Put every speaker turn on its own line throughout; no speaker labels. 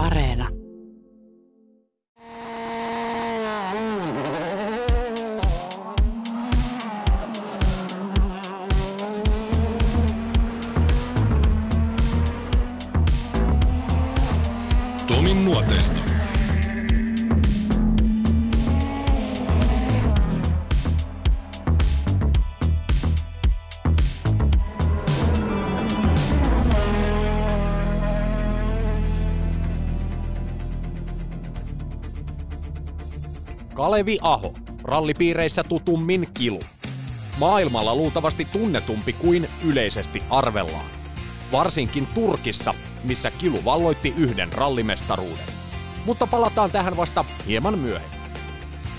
Areena.
Kalevi Aho, rallipiireissä tutummin Kilu. Maailmalla luultavasti tunnetumpi kuin yleisesti arvellaan. Varsinkin Turkissa, missä Kilu valloitti yhden rallimestaruuden. Mutta palataan tähän vasta hieman myöhemmin.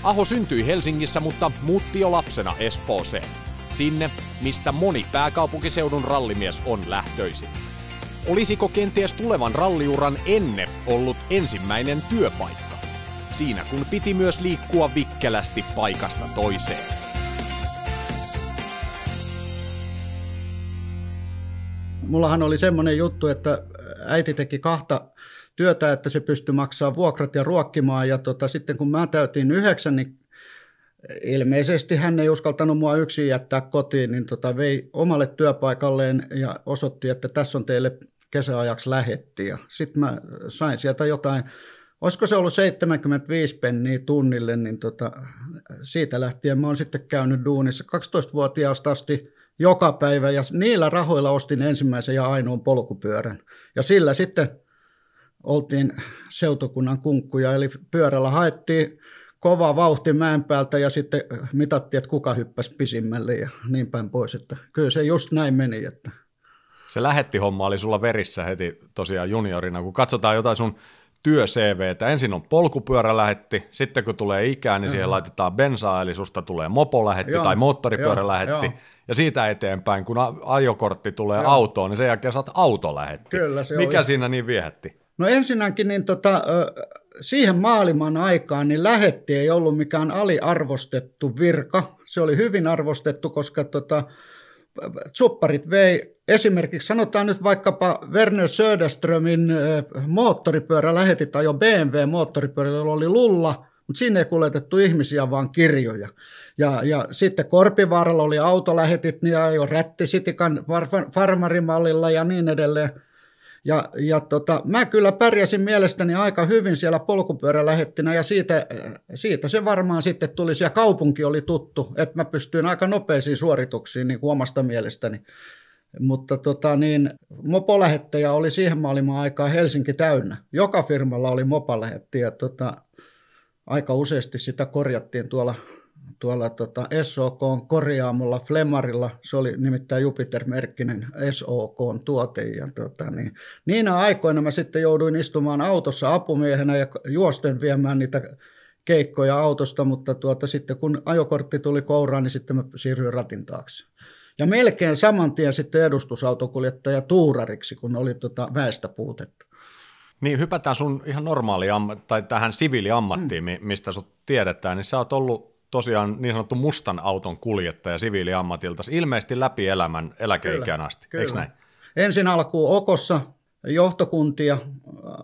Aho syntyi Helsingissä, mutta muutti jo lapsena Espooseen. Sinne, mistä moni pääkaupunkiseudun rallimies on lähtöisin. Olisiko kenties tulevan ralliuran enne ollut ensimmäinen työpaikka? Siinä kun piti myös liikkua vikkelästi paikasta toiseen.
Mullahan oli semmoinen juttu, että äiti teki kahta työtä, että se pystyi maksamaan vuokrat ja ruokkimaan. Ja tota, sitten kun mä täytin yhdeksän, niin ilmeisesti hän ei uskaltanut mua yksin jättää kotiin, niin tota, vei omalle työpaikalleen ja osoitti, että tässä on teille kesäajaksi lähetti. Sitten mä sain sieltä jotain, olisiko se ollut 75 penniä tunnille, niin tota, siitä lähtien mä oon sitten käynyt duunissa 12-vuotiaasta asti joka päivä ja niillä rahoilla ostin ensimmäisen ja ainoan polkupyörän. Ja sillä sitten oltiin seutokunnan kunkkuja, eli pyörällä haettiin kova vauhti mäen päältä ja sitten mitattiin, että kuka hyppäsi pisimmälle ja niin päin pois. Että kyllä se just näin meni. Että.
Se lähetti homma oli sulla verissä heti tosiaan juniorina, kun katsotaan jotain sun työ CVtä. Ensin on polkupyörä lähetti, sitten kun tulee ikää, niin siihen laitetaan bensaa, eli susta tulee mopo lähetti
Joo,
tai moottoripyörä
joo,
lähetti.
joo.
Ja siitä eteenpäin, kun ajokortti tulee autoon, niin sen jälkeen saat auto lähetti.
Kyllä, se
Mikä
oli.
siinä niin viehätti?
No ensinnäkin niin tota, siihen maailman aikaan niin lähetti ei ollut mikään aliarvostettu virka. Se oli hyvin arvostettu, koska tota, supparit vei esimerkiksi, sanotaan nyt vaikkapa Werner Söderströmin moottoripyörä lähetti tai jo BMW-moottoripyörä, jolla oli lulla, mutta sinne ei kuljetettu ihmisiä, vaan kirjoja. Ja, ja sitten Korpivaaralla oli autolähetit, niin ajoi rättisitikan farmarimallilla ja niin edelleen. Ja, ja tota, mä kyllä pärjäsin mielestäni aika hyvin siellä polkupyörälähettinä ja siitä, siitä se varmaan sitten tuli. Ja kaupunki oli tuttu, että mä pystyin aika nopeisiin suorituksiin niin omasta mielestäni. Mutta tota, niin, mopolähettäjä oli siihen maailman aikaan Helsinki täynnä. Joka firmalla oli mopolähetti ja tota, aika useasti sitä korjattiin tuolla, tuolla tota SOK korjaamolla Flemarilla. Se oli nimittäin Jupiter-merkkinen SOK tuote. Ja tota, niin, niinä aikoina mä sitten jouduin istumaan autossa apumiehenä ja juosten viemään niitä keikkoja autosta, mutta tuota, sitten kun ajokortti tuli kouraan, niin sitten mä siirryin ratin taakse. Ja melkein saman tien sitten edustusautokuljettaja tuurariksi, kun oli tota väestäpuutetta.
Niin, hypätään sun ihan normaali tai tähän siviiliammattiin, mm. mistä sut tiedetään, niin sä oot ollut tosiaan niin sanottu mustan auton kuljettaja siviiliammatilta ilmeisesti läpi elämän eläkeikään asti, eikö näin?
Ensin alkuun Okossa johtokuntia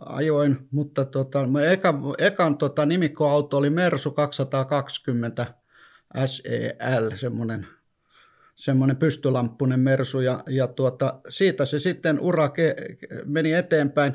ajoin, mutta tota, mä eka, ekan tota, nimikkoauto oli Mersu 220 SEL, semmoinen semmoinen pystylamppunen Mersu, ja, ja tuota, siitä se sitten ura ke- meni eteenpäin.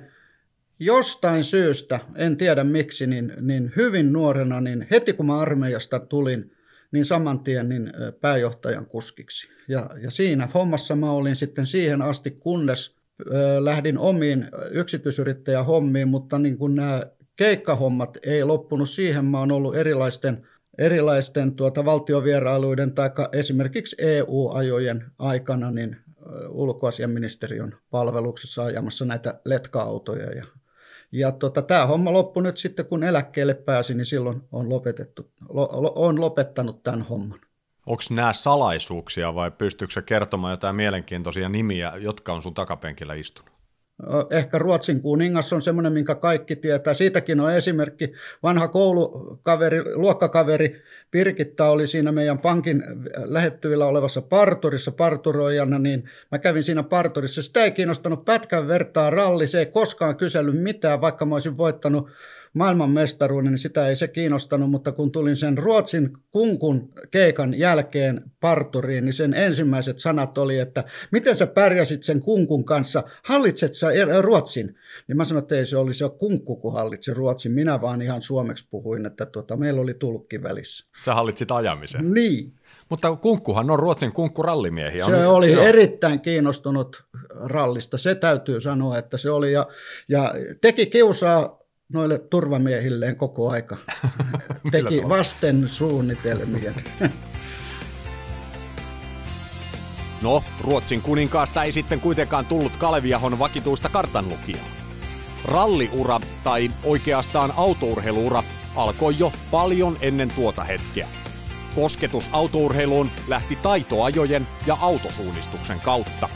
Jostain syystä, en tiedä miksi, niin, niin hyvin nuorena, niin heti kun mä armeijasta tulin, niin saman tien niin pääjohtajan kuskiksi. Ja, ja siinä hommassa mä olin sitten siihen asti, kunnes ö, lähdin omiin yksityisyrittäjähommiin, mutta niin kun nämä keikkahommat ei loppunut siihen, mä oon ollut erilaisten, erilaisten tuota valtiovierailuiden tai esimerkiksi EU-ajojen aikana niin ulkoasiaministeriön palveluksessa ajamassa näitä letka-autoja ja ja tota, tämä homma loppui nyt sitten, kun eläkkeelle pääsin, niin silloin on, lopetettu, lo, lo, on lopettanut tämän homman.
Onko nämä salaisuuksia vai pystyykö kertomaan jotain mielenkiintoisia nimiä, jotka on sun takapenkillä istunut?
Ehkä Ruotsin kuningas on semmoinen, minkä kaikki tietää. Siitäkin on esimerkki. Vanha koulukaveri, luokkakaveri Pirkitta oli siinä meidän pankin lähettyvillä olevassa parturissa parturoijana, niin mä kävin siinä parturissa. Sitä ei kiinnostanut pätkän vertaa ralli, se ei koskaan kysellyt mitään, vaikka mä olisin voittanut maailmanmestaruuden, niin sitä ei se kiinnostanut, mutta kun tulin sen Ruotsin kunkun keikan jälkeen parturiin, niin sen ensimmäiset sanat oli, että miten sä pärjäsit sen kunkun kanssa, hallitset sä Ruotsin? Niin mä sanoin, että ei se olisi jo kunkku, kun hallitsi Ruotsin, minä vaan ihan suomeksi puhuin, että tuota, meillä oli tulkki välissä.
Sä hallitsit ajamisen.
Niin.
Mutta kunkkuhan on Ruotsin kunkkurallimiehiä.
Se oli joo. erittäin kiinnostunut rallista, se täytyy sanoa, että se oli ja, ja teki kiusaa noille turvamiehilleen koko aika. Teki vasten suunnitelmia.
No, Ruotsin kuninkaasta ei sitten kuitenkaan tullut Kaleviahon vakituista kartanlukijaa. Ralliura, tai oikeastaan autourheiluura, alkoi jo paljon ennen tuota hetkeä. Kosketus autourheiluun lähti taitoajojen ja autosuunnistuksen kautta.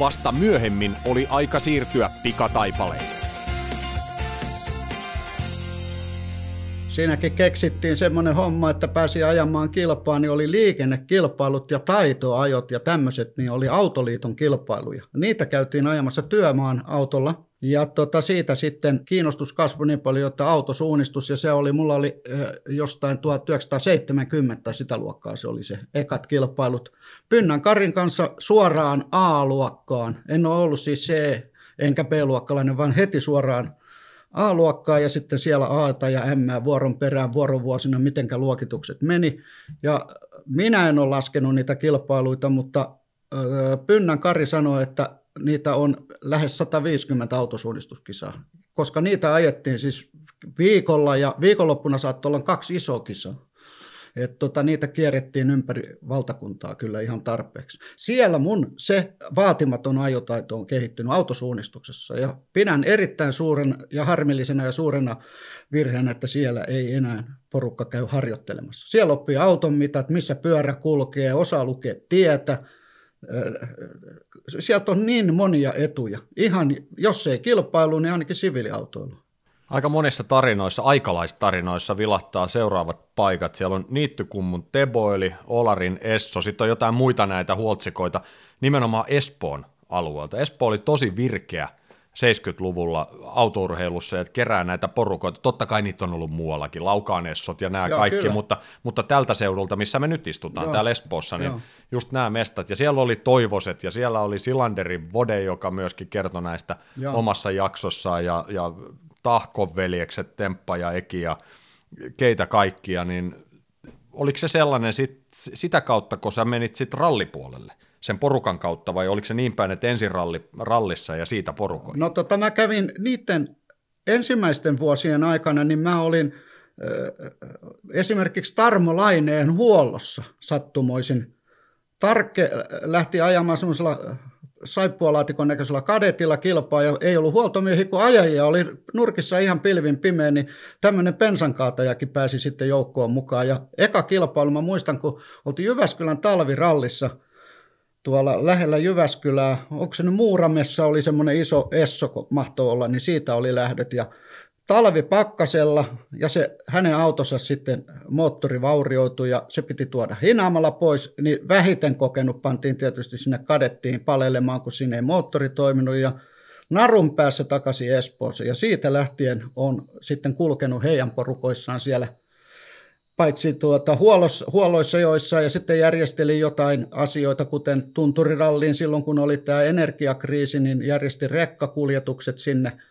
Vasta myöhemmin oli aika siirtyä pikataipaleihin.
Siinäkin keksittiin semmoinen homma, että pääsi ajamaan kilpaa, niin oli liikennekilpailut ja taitoajot ja tämmöiset, niin oli Autoliiton kilpailuja. Niitä käytiin ajamassa työmaan autolla. Ja tota, siitä sitten kiinnostus kasvoi niin paljon, että autosuunnistus, ja se oli, mulla oli äh, jostain 1970 sitä luokkaa, se oli se ekat kilpailut. Pynnän Karin kanssa suoraan A-luokkaan. En ole ollut siis C enkä B-luokkalainen, vaan heti suoraan A-luokkaa ja sitten siellä A ja M vuoron perään vuorovuosina, mitenkä luokitukset meni. Ja minä en ole laskenut niitä kilpailuita, mutta Pynnän Kari sanoi, että niitä on lähes 150 autosuunnistuskisaa, koska niitä ajettiin siis viikolla ja viikonloppuna saattoi olla kaksi isoa kisaa. Et tota, niitä kierrettiin ympäri valtakuntaa kyllä ihan tarpeeksi. Siellä mun se vaatimaton ajotaito on kehittynyt autosuunnistuksessa ja pidän erittäin suuren ja harmillisena ja suurena virheenä, että siellä ei enää porukka käy harjoittelemassa. Siellä oppii auton mitat, missä pyörä kulkee, osa lukee tietä, sieltä on niin monia etuja. Ihan, jos ei kilpailu, niin ainakin siviiliautoilu.
Aika monissa tarinoissa, aikalaistarinoissa vilahtaa seuraavat paikat. Siellä on Niittykummun Teboili, Olarin Esso, sitten on jotain muita näitä huoltsikoita, nimenomaan Espoon alueelta. Espoo oli tosi virkeä 70-luvulla autourheilussa, että kerää näitä porukoita. Totta kai niitä on ollut muuallakin, Laukaanessot ja nämä Joo, kaikki, mutta, mutta tältä seudulta, missä me nyt istutaan, Joo. täällä Espoossa, niin Joo. just nämä mestat. Ja siellä oli Toivoset ja siellä oli Silanderin Vode, joka myöskin kertoi näistä Joo. omassa jaksossaan ja, ja Tahkon veljekset, Temppa ja Eki ja keitä kaikkia, niin oliko se sellainen sit, sitä kautta, kun sä menit sitten rallipuolelle? sen porukan kautta vai oliko se niin päin, että ensin ralli, rallissa ja siitä porukoin?
No tota, mä kävin niiden ensimmäisten vuosien aikana, niin mä olin äh, esimerkiksi Tarmo Laineen huollossa sattumoisin. Tarkke lähti ajamaan semmoisella saippualaatikon näköisellä kadetilla kilpaa ja ei ollut huoltomiehiä, kun ajajia oli nurkissa ihan pilvin pimeä, niin tämmöinen pensankaatajakin pääsi sitten joukkoon mukaan. Ja eka kilpailu, mä muistan, kun oltiin Jyväskylän talvirallissa tuolla lähellä Jyväskylää, onko se nyt Muuramessa oli semmoinen iso Esso, mahtoi olla, niin siitä oli lähdöt ja talvi pakkasella ja se, hänen autonsa sitten moottori vaurioitui ja se piti tuoda hinaamalla pois, niin vähiten kokenut pantiin tietysti sinne kadettiin palelemaan, kun sinne ei moottori toiminut ja narun päässä takaisin Espooseen. Ja siitä lähtien on sitten kulkenut heidän porukoissaan siellä paitsi tuota, huolloissa joissa ja sitten järjesteli jotain asioita, kuten tunturiralliin silloin, kun oli tämä energiakriisi, niin järjesti rekkakuljetukset sinne –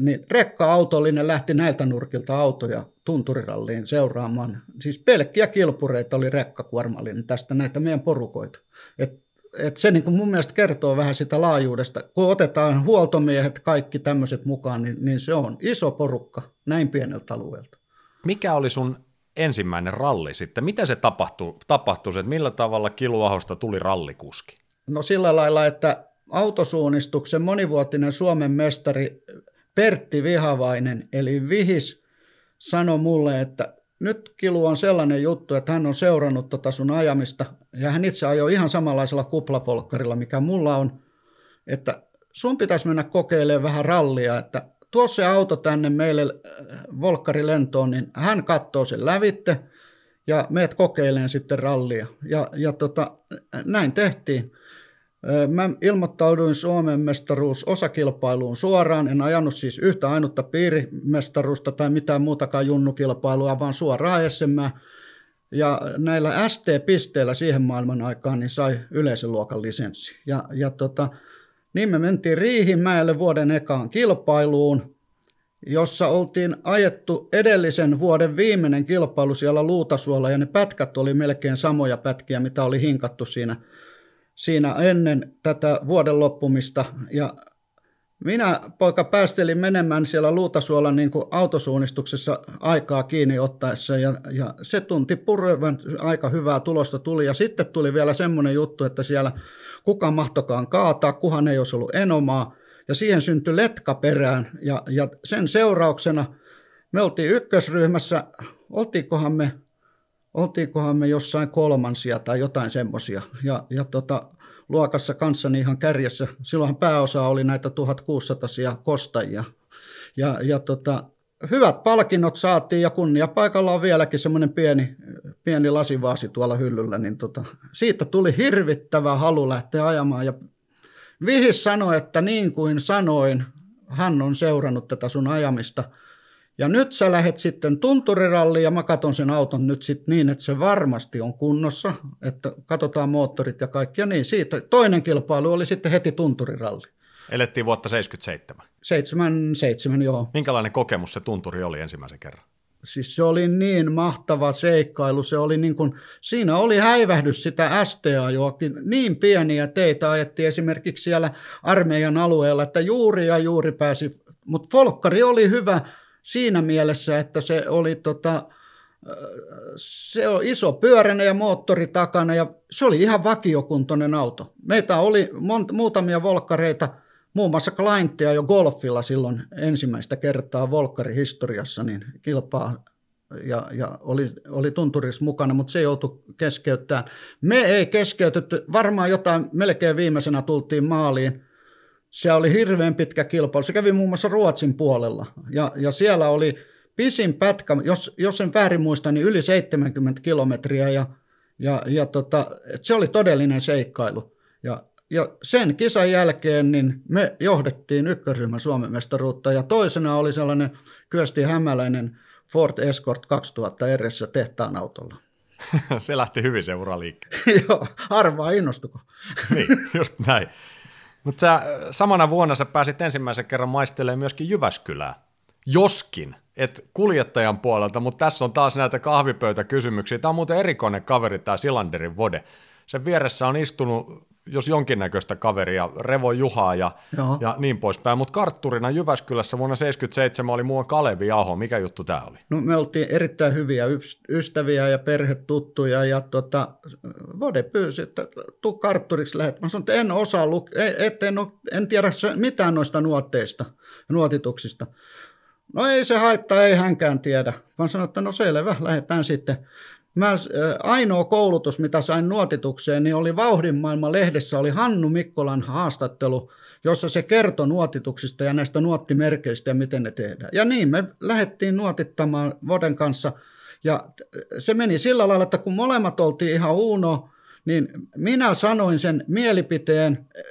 niin rekka-autollinen lähti näiltä nurkilta autoja tunturiralliin seuraamaan. Siis pelkkiä kilpureita oli rekkakuormallinen tästä näitä meidän porukoita. Et, et se niin kuin mun mielestä kertoo vähän sitä laajuudesta. Kun otetaan huoltomiehet, kaikki tämmöiset mukaan, niin, niin se on iso porukka näin pieneltä alueelta.
Mikä oli sun ensimmäinen ralli sitten? Miten se tapahtui, tapahtui että millä tavalla Kiluahosta tuli rallikuski?
No sillä lailla, että autosuunnistuksen monivuotinen Suomen mestari Pertti Vihavainen, eli Vihis, sanoi mulle, että nyt Kilu on sellainen juttu, että hän on seurannut tota sun ajamista, ja hän itse ajoi ihan samanlaisella kuplafolkkarilla, mikä mulla on, että sun pitäisi mennä kokeilemaan vähän rallia, että tuo se auto tänne meille Volkkarilentoon, niin hän katsoo sen lävitte ja meet kokeileen sitten rallia. Ja, ja tota, näin tehtiin. Mä ilmoittauduin Suomen mestaruus osakilpailuun suoraan. En ajanut siis yhtä ainutta piirimestaruusta tai mitään muutakaan junnukilpailua, vaan suoraan SM. Ja näillä ST-pisteillä siihen maailman aikaan niin sai yleisen luokan lisenssi. Ja, ja tota, niin me mentiin Riihimäelle vuoden ekaan kilpailuun, jossa oltiin ajettu edellisen vuoden viimeinen kilpailu siellä Luutasuolla, ja ne pätkät oli melkein samoja pätkiä, mitä oli hinkattu siinä, siinä ennen tätä vuoden loppumista. Ja minä, poika, päästelin menemään siellä Luutasuolla niin kuin autosuunnistuksessa aikaa kiinni ottaessa ja, ja se tunti purrevan aika hyvää tulosta tuli. Ja sitten tuli vielä semmoinen juttu, että siellä kuka mahtokaan kaataa, kuhan ei olisi ollut enomaa. Ja siihen syntyi letka perään ja, ja sen seurauksena me oltiin ykkösryhmässä, oltiinkohan me, oltiinkohan me jossain kolmansia tai jotain semmoisia. Ja, ja tota, luokassa kanssani ihan kärjessä. Silloin pääosa oli näitä 1600 kostajia. Ja, ja tota, hyvät palkinnot saatiin ja kunnia paikalla on vieläkin semmoinen pieni, pieni lasivaasi tuolla hyllyllä, niin tota, siitä tuli hirvittävä halu lähteä ajamaan ja Vihis sanoi, että niin kuin sanoin, hän on seurannut tätä sun ajamista – ja nyt sä lähet sitten tunturiralliin ja mä katon sen auton nyt sitten niin, että se varmasti on kunnossa, että katsotaan moottorit ja kaikki. Ja niin siitä toinen kilpailu oli sitten heti tunturiralli.
Elettiin vuotta 77.
77, joo.
Minkälainen kokemus se tunturi oli ensimmäisen kerran?
Siis se oli niin mahtava seikkailu, se oli niin kuin, siinä oli häivähdys sitä STA-joakin, niin pieniä teitä ajettiin esimerkiksi siellä armeijan alueella, että juuri ja juuri pääsi, mutta Folkkari oli hyvä, siinä mielessä, että se oli tota, se on iso pyöräinen ja moottori takana ja se oli ihan vakiokuntoinen auto. Meitä oli mont, muutamia volkkareita, muun muassa Clientia jo golfilla silloin ensimmäistä kertaa volkkarihistoriassa niin kilpaa ja, ja oli, oli tunturis mukana, mutta se joutui keskeyttämään. Me ei keskeytetty, varmaan jotain melkein viimeisenä tultiin maaliin, se oli hirveän pitkä kilpailu. Se kävi muun muassa Ruotsin puolella. Ja, ja siellä oli pisin pätkä, jos, jos en väärin muista, niin yli 70 kilometriä. Ja, ja, ja tota, se oli todellinen seikkailu. Ja, ja sen kisan jälkeen niin me johdettiin ykkösryhmän Suomen mestaruutta. Ja toisena oli sellainen Kyösti Hämäläinen Ford Escort 2000 RS tehtaan autolla.
se lähti hyvin se ura liikkeelle.
Joo, arvaa innostuko.
niin, just näin. Mutta sä, samana vuonna sä pääsit ensimmäisen kerran maistelemaan myöskin Jyväskylää. Joskin, et kuljettajan puolelta, mutta tässä on taas näitä kahvipöytäkysymyksiä. Tämä on muuten erikoinen kaveri, tämä Silanderin Vode. Sen vieressä on istunut jos jonkinnäköistä kaveria, Revo Juhaa ja, ja niin poispäin. Mutta kartturina Jyväskylässä vuonna 1977 oli muun Kalevi Aho. Mikä juttu tämä oli?
No me oltiin erittäin hyviä ystäviä ja perhetuttuja ja tota, Vode pyysi, että tuu kartturiksi lähet. Mä sanoin, että en osaa, luk- et, en, en tiedä mitään noista nuotteista nuotituksista. No ei se haittaa, ei hänkään tiedä. Mä sanoin, että no selvä, lähdetään sitten. Mä, ainoa koulutus, mitä sain nuotitukseen, niin oli Vauhdin maailman lehdessä, oli Hannu Mikkolan haastattelu, jossa se kertoi nuotituksista ja näistä nuottimerkeistä ja miten ne tehdään. Ja niin me lähdettiin nuotittamaan Voden kanssa. Ja se meni sillä lailla, että kun molemmat oltiin ihan uuno, niin minä sanoin sen mielipiteen eh,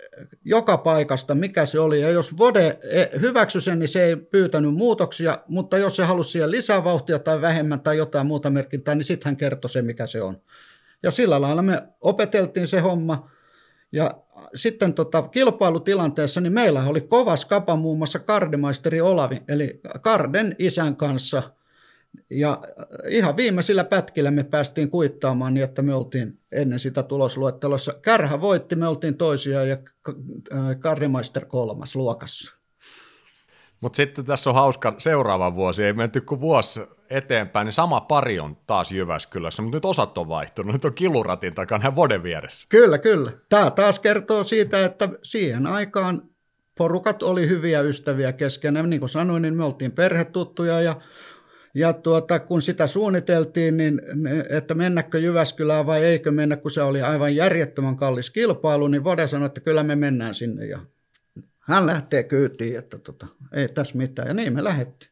joka paikasta, mikä se oli. Ja jos Vode eh, hyväksyi sen, niin se ei pyytänyt muutoksia, mutta jos se halusi siihen lisää vauhtia tai vähemmän tai jotain muuta merkintää, niin sitten hän kertoi se, mikä se on. Ja sillä lailla me opeteltiin se homma. Ja sitten tota, kilpailutilanteessa niin meillä oli kova skapa muun muassa kardemaisteri Olavi, eli Karden isän kanssa – ja äh, ihan viimeisillä pätkillä me päästiin kuittaamaan niin, että me oltiin ennen sitä tulosluettelossa. Kärhä voitti, me oltiin toisia ja äh, Karrimaister kolmas luokassa.
Mutta sitten tässä on hauska seuraava vuosi, ei menty kuin vuosi eteenpäin, niin sama pari on taas Jyväskylässä, mutta nyt osat on vaihtunut, nyt on kiluratin takana ja Voden vieressä.
Kyllä, kyllä. Tämä taas kertoo siitä, että siihen aikaan porukat oli hyviä ystäviä keskenään. Niin kuin sanoin, niin me oltiin perhetuttuja ja ja tuota, kun sitä suunniteltiin, niin että mennäkö Jyväskylään vai eikö mennä, kun se oli aivan järjettömän kallis kilpailu, niin Vode sanoi, että kyllä me mennään sinne. Ja hän lähtee kyytiin, että tota, ei tässä mitään. Ja niin me lähdettiin.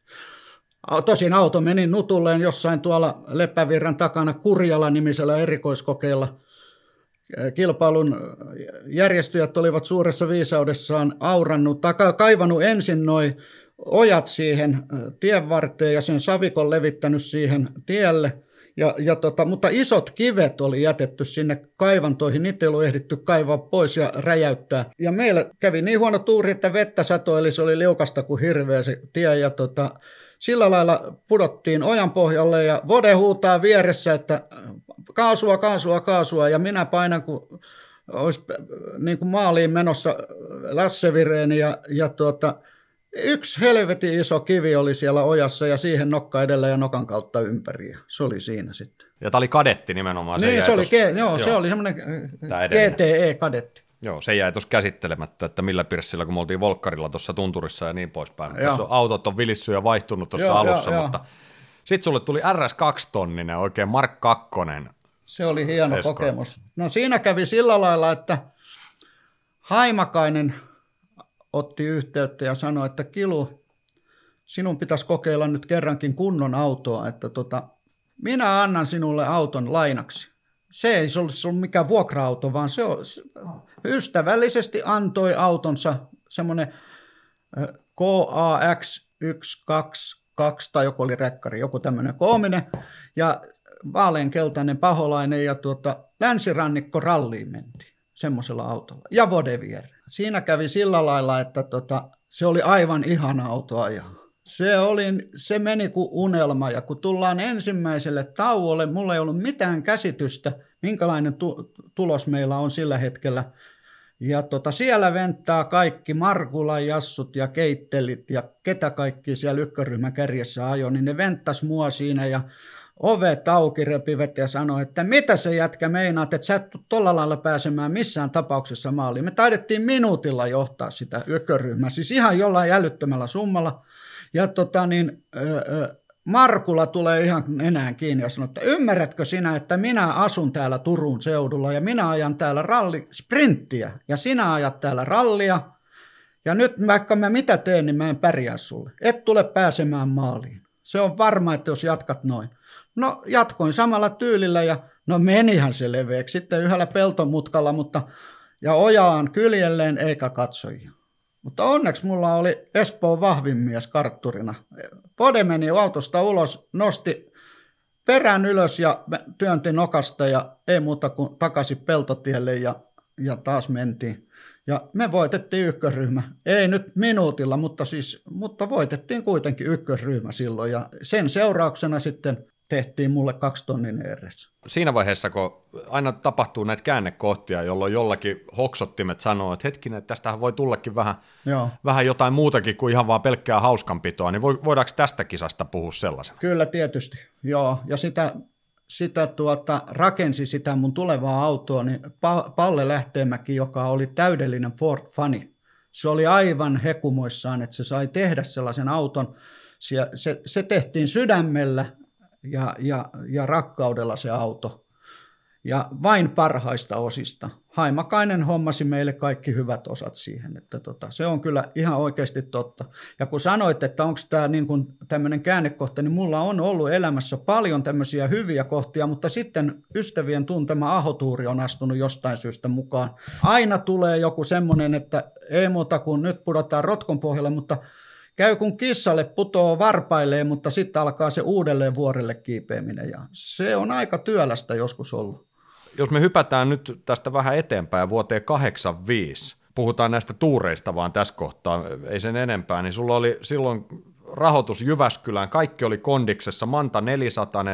Tosin auto meni nutulleen jossain tuolla Leppävirran takana Kurjala-nimisellä erikoiskokeilla. Kilpailun järjestäjät olivat suuressa viisaudessaan aurannut, taka, kaivannut ensin noin ojat siihen tien varteen ja sen savikon levittänyt siihen tielle – ja, ja tota, mutta isot kivet oli jätetty sinne kaivantoihin, niitä ei ollut ehditty kaivaa pois ja räjäyttää. Ja meillä kävi niin huono tuuri, että vettä satoi, eli se oli liukasta kuin hirveä se tie. Ja tota, sillä lailla pudottiin ojan pohjalle ja Vode huutaa vieressä, että kaasua, kaasua, kaasua. Ja minä painan, kun olisi niin kuin maaliin menossa Lassevireeni ja, ja tuota, Yksi helvetin iso kivi oli siellä ojassa ja siihen nokka edellä ja nokan kautta ympäri. Se oli siinä sitten.
Ja tämä oli kadetti nimenomaan.
Se niin, se oli, tos... joo, joo, se oli semmoinen GTE-kadetti.
Joo, se jäi tuossa käsittelemättä, että millä pirssillä, kun me oltiin Volkkarilla tuossa tunturissa ja niin poispäin. Tässä autot on vilissyt ja vaihtunut tuossa alussa, joo, mutta sitten sulle tuli RS2-tonninen, oikein Mark 2.
Se oli hieno Esko. kokemus. No siinä kävi sillä lailla, että Haimakainen otti yhteyttä ja sanoi, että Kilu, sinun pitäisi kokeilla nyt kerrankin kunnon autoa, että tota, minä annan sinulle auton lainaksi. Se ei ollut mikään vuokra-auto, vaan se, ystävällisesti antoi autonsa semmoinen KAX 122 tai joku oli rekkari, joku tämmöinen koominen, ja vaaleankeltainen paholainen, ja tuota, länsirannikko ralliin mentiin semmoisella autolla, ja Vodevier. Siinä kävi sillä lailla, että tota, se oli aivan ihana auto ajaa. Se, oli, se meni kuin unelma, ja kun tullaan ensimmäiselle tauolle, mulla ei ollut mitään käsitystä, minkälainen tu- tulos meillä on sillä hetkellä. Ja tota, siellä venttaa kaikki Markula, Jassut ja Keittelit ja ketä kaikki siellä ykköryhmän kärjessä ajo, niin ne venttas mua siinä ja ovet auki repivät ja sanoi, että mitä se jätkä meinaat, että sä et tuolla lailla pääsemään missään tapauksessa maaliin. Me taidettiin minuutilla johtaa sitä ykköryhmää, siis ihan jollain älyttömällä summalla. Ja tota niin, Markula tulee ihan enää kiinni ja sanoo, että ymmärrätkö sinä, että minä asun täällä Turun seudulla ja minä ajan täällä ralli, sprinttiä ja sinä ajat täällä rallia. Ja nyt vaikka mä mitä teen, niin mä en pärjää sulle. Et tule pääsemään maaliin. Se on varma, että jos jatkat noin. No jatkoin samalla tyylillä ja no menihän se leveäksi sitten yhdellä peltomutkalla, mutta ja ojaan kyljelleen eikä katsojia. Mutta onneksi mulla oli Espoon vahvin mies kartturina. Pode meni autosta ulos, nosti perään ylös ja työnti nokasta ja ei muuta kuin takaisin peltotielle ja, ja taas mentiin. Ja me voitettiin ykkösryhmä. Ei nyt minuutilla, mutta, siis, mutta voitettiin kuitenkin ykkösryhmä silloin. Ja sen seurauksena sitten tehtiin mulle kaksi tonnin edes.
Siinä vaiheessa, kun aina tapahtuu näitä käännekohtia, jolloin jollakin hoksottimet sanoo, että hetkinen, että tästähän voi tullakin vähän, Joo. vähän jotain muutakin kuin ihan vaan pelkkää hauskanpitoa, niin voidaanko tästä kisasta puhua sellaisena?
Kyllä tietysti, joo. Ja sitä, sitä tuota, rakensi sitä mun tulevaa autoa, niin pa- Palle Lähteenmäki, joka oli täydellinen Ford-fani, se oli aivan hekumoissaan, että se sai tehdä sellaisen auton. Se, se, se tehtiin sydämellä, ja, ja, ja rakkaudella se auto. Ja vain parhaista osista. Haimakainen hommasi meille kaikki hyvät osat siihen, että tota, se on kyllä ihan oikeasti totta. Ja kun sanoit, että onko tämä niin tämmöinen käännekohta, niin mulla on ollut elämässä paljon tämmöisiä hyviä kohtia, mutta sitten ystävien tuntema ahotuuri on astunut jostain syystä mukaan. Aina tulee joku semmoinen, että ei muuta kuin nyt pudotaan rotkon pohjalle, mutta Käy kun kissalle putoo varpailee, mutta sitten alkaa se uudelleen vuorelle kiipeäminen. Ja se on aika työlästä joskus ollut.
Jos me hypätään nyt tästä vähän eteenpäin vuoteen 85, puhutaan näistä tuureista vaan tässä kohtaa, ei sen enempää, niin sulla oli silloin rahoitus Jyväskylään, kaikki oli kondiksessa, Manta 400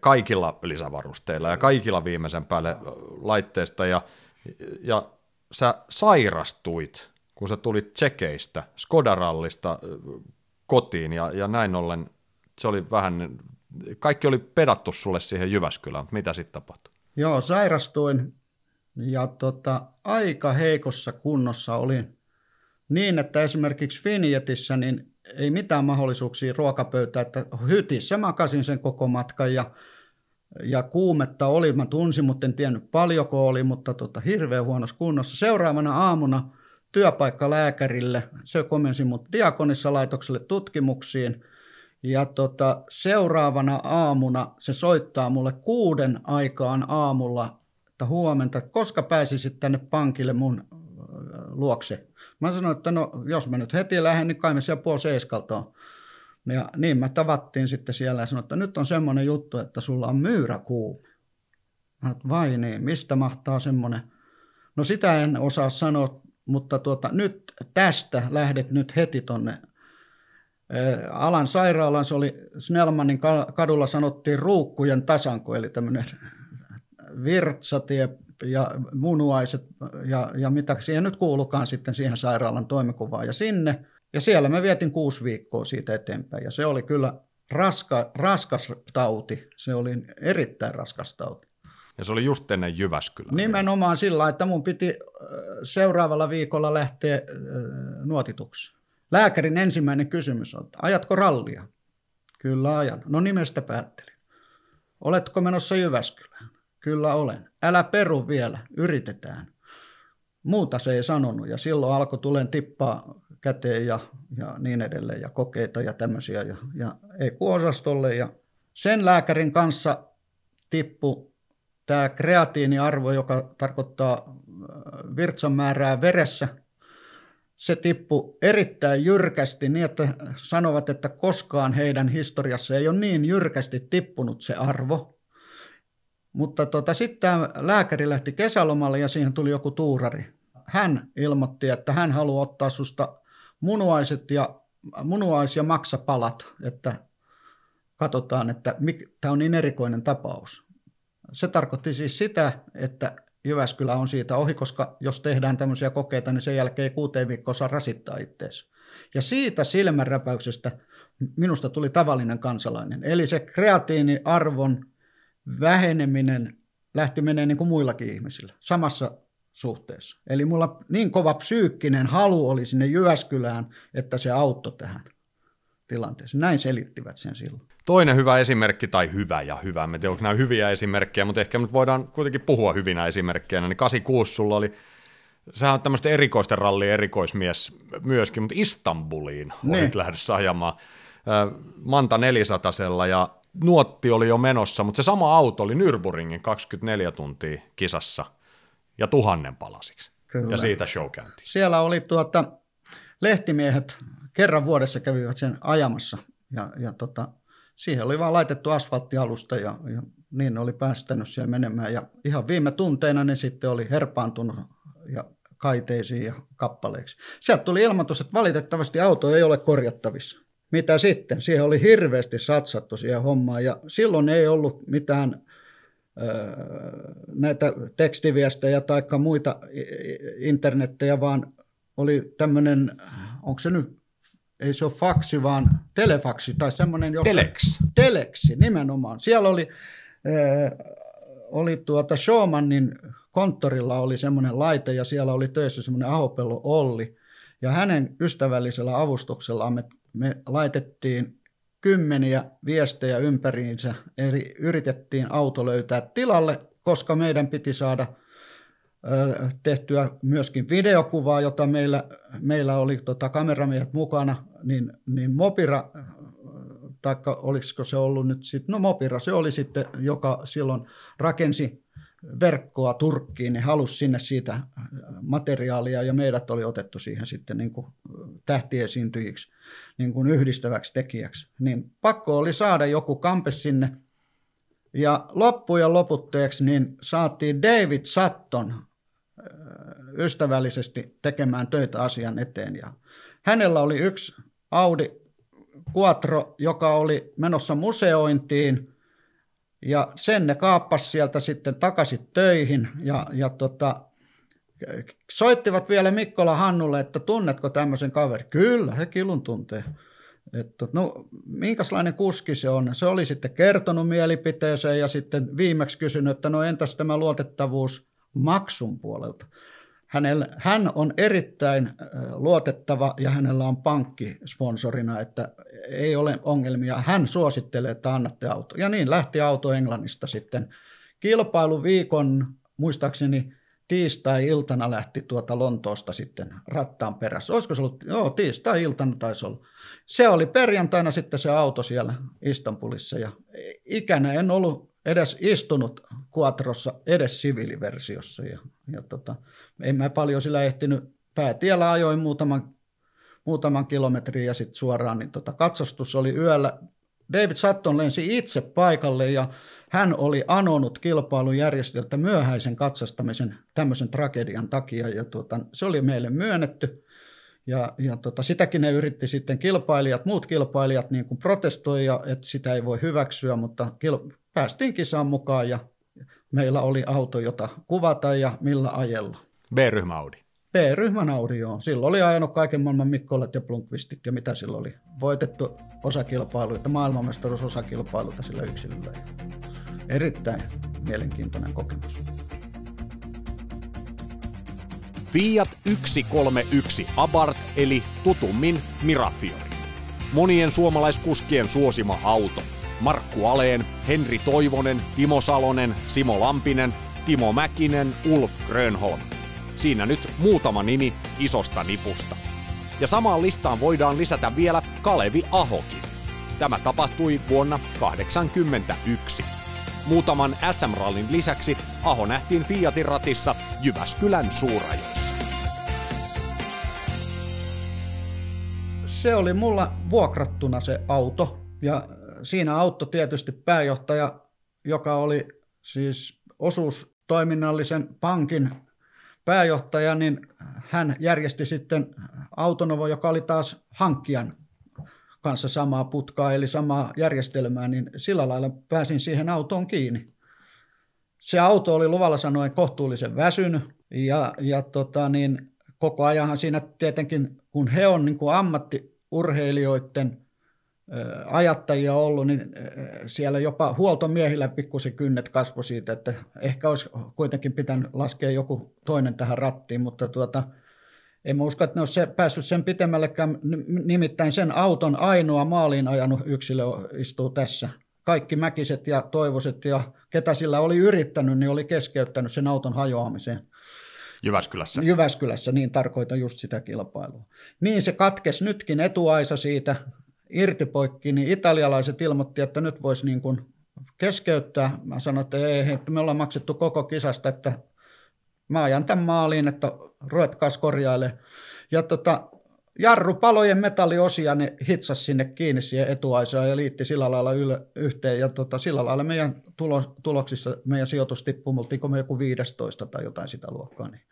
kaikilla lisävarusteilla ja kaikilla viimeisen päälle laitteista. Ja, ja sä sairastuit kun sä tulit tsekeistä, Skodarallista kotiin ja, ja näin ollen se oli vähän, kaikki oli pedattu sulle siihen Jyväskylään, mutta mitä sitten tapahtui?
Joo, sairastuin ja tota, aika heikossa kunnossa olin niin, että esimerkiksi Finjetissä niin ei mitään mahdollisuuksia ruokapöytää, että hytissä makasin sen koko matkan ja, ja kuumetta oli, mä tunsin, mutta en tiennyt paljonko oli, mutta tota, hirveän huonossa kunnossa. Seuraavana aamuna työpaikkalääkärille. Se komensi mut Diakonissa laitokselle tutkimuksiin. Ja tota, seuraavana aamuna se soittaa mulle kuuden aikaan aamulla, että huomenta, koska pääsisit tänne pankille mun luokse. Mä sanoin, että no jos mä nyt heti lähden, niin kai me siellä puoli seiskalta on. Ja niin mä tavattiin sitten siellä ja sanoin, että nyt on semmoinen juttu, että sulla on myyräkuume. Mä että vai niin, mistä mahtaa semmoinen? No sitä en osaa sanoa, mutta tuota, nyt tästä lähdet nyt heti tonne Alan sairaalaan, se oli Snellmanin kadulla sanottiin ruukkujen tasanko, eli tämmöinen virtsatie ja munuaiset ja, ja mitä siihen nyt kuulukaan sitten siihen sairaalan toimikuvaan ja sinne. Ja siellä mä vietin kuusi viikkoa siitä eteenpäin ja se oli kyllä raska, raskas tauti. Se oli erittäin raskas tauti.
Ja se oli just ennen Jyväskylää.
Nimenomaan sillä, että mun piti seuraavalla viikolla lähteä nuotituksi. Lääkärin ensimmäinen kysymys on, ajatko rallia? Kyllä ajan. No nimestä päättelin. Oletko menossa Jyväskylään? Kyllä olen. Älä peru vielä, yritetään. Muuta se ei sanonut ja silloin alkoi tulen tippaa käteen ja, ja niin edelleen ja kokeita ja tämmöisiä ja, ja ei osastolle ja sen lääkärin kanssa tippu tämä kreatiiniarvo, joka tarkoittaa äh, virtsan määrää veressä, se tippu erittäin jyrkästi niin, että sanovat, että koskaan heidän historiassa ei ole niin jyrkästi tippunut se arvo. Mutta tota, sitten tämä lääkäri lähti kesälomalle ja siihen tuli joku tuurari. Hän ilmoitti, että hän haluaa ottaa susta munuaiset ja, munuais- ja maksapalat, että katsotaan, että tämä on niin erikoinen tapaus. Se tarkoitti siis sitä, että Jyväskylä on siitä ohi, koska jos tehdään tämmöisiä kokeita, niin sen jälkeen kuuteen viikkoon saa rasittaa itseensä. Ja siitä silmänräpäyksestä minusta tuli tavallinen kansalainen. Eli se kreatiiniarvon väheneminen lähti menee niin kuin muillakin ihmisillä, samassa suhteessa. Eli mulla niin kova psyykkinen halu oli sinne Jyväskylään, että se auttoi tähän tilanteeseen. Näin selittivät sen silloin.
Toinen hyvä esimerkki, tai hyvä ja hyvä, en tiedä onko nämä hyviä esimerkkejä, mutta ehkä nyt voidaan kuitenkin puhua hyvinä esimerkkeinä, niin 86 sulla oli, sehän on tämmöistä erikoisten rallien erikoismies myöskin, mutta Istanbuliin niin. olit lähdössä ajamaan Manta 400 ja nuotti oli jo menossa, mutta se sama auto oli Nürburgringin 24 tuntia kisassa ja tuhannen palasiksi. Kyllä. Ja siitä show käyntiin.
Siellä oli tuota, lehtimiehet kerran vuodessa kävivät sen ajamassa ja, ja tota, siihen oli vaan laitettu asfalttialusta ja, ja niin oli päästänyt siellä menemään. Ja ihan viime tunteina ne sitten oli herpaantunut ja kaiteisiin ja kappaleiksi. Sieltä tuli ilmoitus, että valitettavasti auto ei ole korjattavissa. Mitä sitten? Siihen oli hirveästi satsattu siihen hommaan ja silloin ei ollut mitään näitä tekstiviestejä tai muita internettejä, vaan oli tämmöinen, onko se nyt ei se ole faksi, vaan telefaksi tai semmoinen...
Jossa, Telex.
Teleksi, nimenomaan. Siellä oli, äh, oli tuota Showmanin konttorilla oli semmoinen laite ja siellä oli töissä semmoinen Ahopello Olli. Ja hänen ystävällisellä avustuksella me, me laitettiin kymmeniä viestejä ympäriinsä, eli yritettiin auto löytää tilalle, koska meidän piti saada – tehtyä myöskin videokuvaa, jota meillä, meillä oli tota, kameramiehet mukana, niin, niin Mopira, tai olisiko se ollut nyt sitten, no Mopira se oli sitten, joka silloin rakensi verkkoa Turkkiin, niin halusi sinne siitä materiaalia ja meidät oli otettu siihen sitten niin kuin tähtiesiintyjiksi, niin kuin yhdistäväksi tekijäksi. Niin pakko oli saada joku kampe sinne ja loppujen loputteeksi niin saatiin David Sutton ystävällisesti tekemään töitä asian eteen. Ja hänellä oli yksi Audi Quattro, joka oli menossa museointiin, ja sen ne kaappas sieltä sitten takaisin töihin, ja, ja tota, soittivat vielä Mikkola Hannulle, että tunnetko tämmöisen kaveri? Kyllä, he kilun tuntee. Että, no, minkälainen kuski se on? Se oli sitten kertonut mielipiteeseen ja sitten viimeksi kysynyt, että no entäs tämä luotettavuus maksun puolelta. Hänellä, hän on erittäin luotettava ja hänellä on pankki sponsorina, että ei ole ongelmia. Hän suosittelee, että annatte auto. Ja niin lähti auto Englannista sitten kilpailuviikon, muistaakseni tiistai-iltana lähti tuota Lontoosta sitten rattaan perässä. Olisiko se ollut, joo, tiistai-iltana taisi olla. Se oli perjantaina sitten se auto siellä Istanbulissa ja ikänä en ollut edes istunut Quattrossa, edes siviiliversiossa. Ja, ja tota, en mä paljon sillä ehtinyt, päätiellä ajoin muutaman, muutaman kilometrin ja sitten suoraan, niin tota, katsastus oli yöllä. David Sutton lensi itse paikalle ja hän oli anonut kilpailun järjestöltä myöhäisen katsastamisen tämmöisen tragedian takia ja tuota, se oli meille myönnetty. Ja, ja tota, sitäkin ne yritti sitten kilpailijat, muut kilpailijat niin kuin protestoida, että sitä ei voi hyväksyä, mutta päästiin kisaan mukaan ja meillä oli auto, jota kuvata ja millä ajella.
B-ryhmä Audi.
B-ryhmän Audi, joo. Silloin oli ajanut kaiken maailman Mikkolat ja Blunkvistit ja mitä silloin oli. Voitettu osakilpailuita, maailmanmestaruus osakilpailuita sillä yksilöllä. Erittäin mielenkiintoinen kokemus.
Fiat 131 Abarth eli tutummin Mirafiori. Monien suomalaiskuskien suosima auto. Markku Aleen, Henri Toivonen, Timo Salonen, Simo Lampinen, Timo Mäkinen, Ulf Grönholm. Siinä nyt muutama nimi isosta nipusta. Ja samaan listaan voidaan lisätä vielä Kalevi Ahokin. Tämä tapahtui vuonna 1981. Muutaman SM-rallin lisäksi Aho nähtiin Fiatin ratissa Jyväskylän suurajoissa.
Se oli mulla vuokrattuna se auto ja siinä auto tietysti pääjohtaja, joka oli siis osuustoiminnallisen pankin pääjohtaja, niin hän järjesti sitten Autonovo, joka oli taas hankkijan kanssa samaa putkaa, eli samaa järjestelmää, niin sillä lailla pääsin siihen autoon kiinni. Se auto oli luvalla sanoen kohtuullisen väsynyt, ja, ja tota, niin, koko ajanhan siinä tietenkin, kun he on niin kuin ammattiurheilijoiden ajattajia ollut, niin siellä jopa huoltomiehillä pikkusen kynnet kasvoi siitä, että ehkä olisi kuitenkin pitänyt laskea joku toinen tähän rattiin, mutta tuota, en mä usko, että ne olisi päässyt sen pitemmällekään, nimittäin sen auton ainoa maaliin ajanut yksilö istuu tässä. Kaikki mäkiset ja toivoset ja ketä sillä oli yrittänyt, niin oli keskeyttänyt sen auton hajoamiseen.
Jyväskylässä.
Jyväskylässä, niin tarkoitan just sitä kilpailua. Niin se katkesi nytkin etuaisa siitä irtipoikki, niin italialaiset ilmoitti, että nyt voisi niin kuin keskeyttää. Mä sanoin, että ei, että me ollaan maksettu koko kisasta, että mä ajan tämän maaliin, että ruvetkaas korjaile. Ja tota, jarrupalojen metalliosia ne hitsasi sinne kiinni siihen etuaisaan ja liitti sillä lailla yle, yhteen. Ja tota, sillä lailla meidän tulo, tuloksissa meidän sijoitus tippui, me joku 15 tai jotain sitä luokkaa. Niin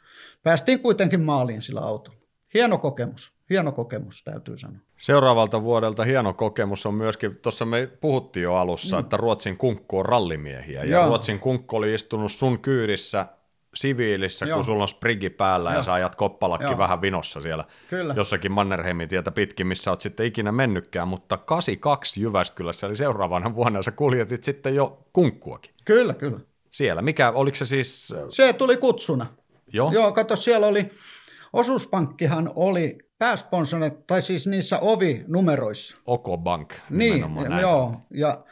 päästiin kuitenkin maaliin sillä autolla. Hieno kokemus, hieno kokemus täytyy sanoa.
Seuraavalta vuodelta hieno kokemus on myöskin, tuossa me puhuttiin jo alussa, mm. että Ruotsin kunkku on rallimiehiä ja Joo. Ruotsin kunkku oli istunut sun kyydissä siviilissä, Joo. kun sulla on sprigi päällä Joo. ja sä ajat koppalakki Joo. vähän vinossa siellä Kyllä. jossakin Mannerheimin tietä pitkin, missä oot sitten ikinä mennytkään, mutta 82 Jyväskylässä, eli seuraavana vuonna sä kuljetit sitten jo kunkkuakin.
Kyllä, kyllä.
Siellä, mikä, oliko se siis...
Se tuli kutsuna. Joo. Joo, kato, siellä oli, osuuspankkihan oli pääsponsori, tai siis niissä ovinumeroissa.
Oko Bank.
Niin, joo, ja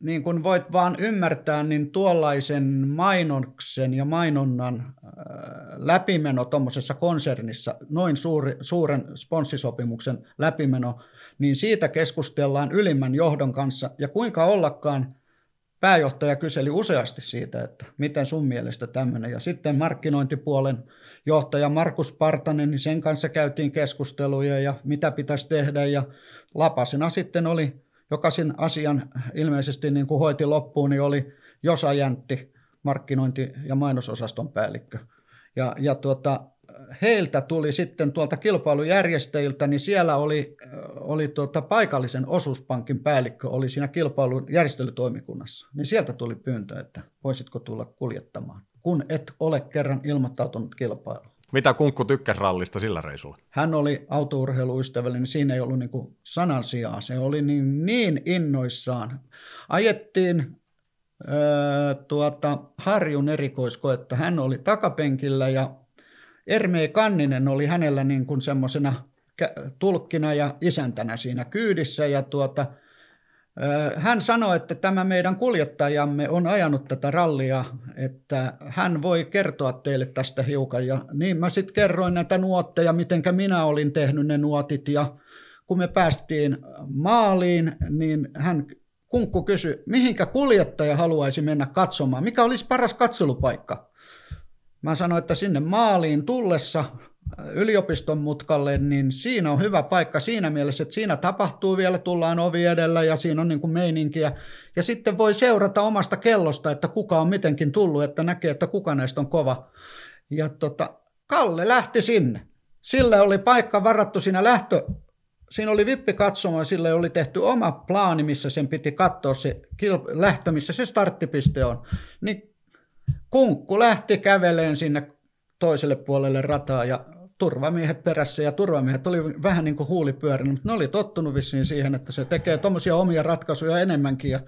niin kuin voit vaan ymmärtää, niin tuollaisen mainoksen ja mainonnan äh, läpimeno tuommoisessa konsernissa, noin suuri, suuren sponssisopimuksen läpimeno, niin siitä keskustellaan ylimmän johdon kanssa. Ja kuinka ollakaan pääjohtaja kyseli useasti siitä, että miten sun mielestä tämmöinen. Ja sitten markkinointipuolen johtaja Markus Partanen, niin sen kanssa käytiin keskusteluja ja mitä pitäisi tehdä. Ja lapasena sitten oli jokaisen asian ilmeisesti niin kuin hoiti loppuun, niin oli Josa Jäntti, markkinointi- ja mainososaston päällikkö. Ja, ja tuota, heiltä tuli sitten tuolta kilpailujärjestäjiltä, niin siellä oli, oli tuota paikallisen osuuspankin päällikkö, oli siinä kilpailun järjestelytoimikunnassa. Niin sieltä tuli pyyntö, että voisitko tulla kuljettamaan, kun et ole kerran ilmoittautunut kilpailuun.
Mitä Kunkku tykkäsi rallista sillä reisulla?
Hän oli autourheiluystävällinen, niin siinä ei ollut niin kuin sanan sijaa. Se oli niin, niin innoissaan. Ajettiin öö, tuota, Harjun erikoiskoetta. Hän oli takapenkillä ja Ermei Kanninen oli hänellä niin kuin semmoisena tulkkina ja isäntänä siinä kyydissä. Ja tuota, Hän sanoi, että tämä meidän kuljettajamme on ajanut tätä rallia, että hän voi kertoa teille tästä hiukan. Ja niin mä sitten kerroin näitä nuotteja, mitenkä minä olin tehnyt ne nuotit. Ja kun me päästiin maaliin, niin hän Kunkku kysyi, mihinkä kuljettaja haluaisi mennä katsomaan, mikä olisi paras katselupaikka. Mä sanoin, että sinne maaliin tullessa yliopiston mutkalle, niin siinä on hyvä paikka siinä mielessä, että siinä tapahtuu vielä, tullaan ovi edellä ja siinä on niin kuin meininkiä. Ja sitten voi seurata omasta kellosta, että kuka on mitenkin tullut, että näkee, että kuka näistä on kova. Ja tota, Kalle lähti sinne. Sille oli paikka varattu siinä lähtö, siinä oli vippi katsomaan, sille oli tehty oma plaani, missä sen piti katsoa se lähtö, missä se starttipiste on. Niin kunkku lähti käveleen sinne toiselle puolelle rataa ja turvamiehet perässä ja turvamiehet oli vähän niin kuin huulipyörinyt, mutta ne oli tottunut vissiin siihen, että se tekee tuommoisia omia ratkaisuja enemmänkin ja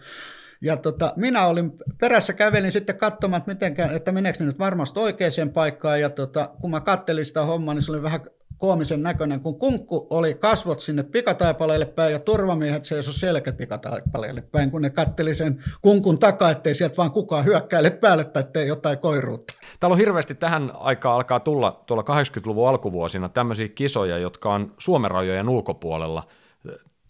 ja tota, minä olin perässä kävelin sitten katsomaan, että, mitenkään, että meneekö nyt varmasti oikeaan paikkaan. Ja tota, kun mä kattelin sitä hommaa, niin se oli vähän koomisen näköinen, kun kunkku oli kasvot sinne pikataipaleelle päin ja turvamiehet seisoi selkä pikataipaleelle päin, kun ne katteli sen kunkun takaa, ettei sieltä vaan kukaan hyökkäile päälle tai ettei jotain koiruutta.
Täällä on hirveästi tähän aikaan alkaa tulla tuolla 80-luvun alkuvuosina tämmöisiä kisoja, jotka on Suomen rajojen ulkopuolella.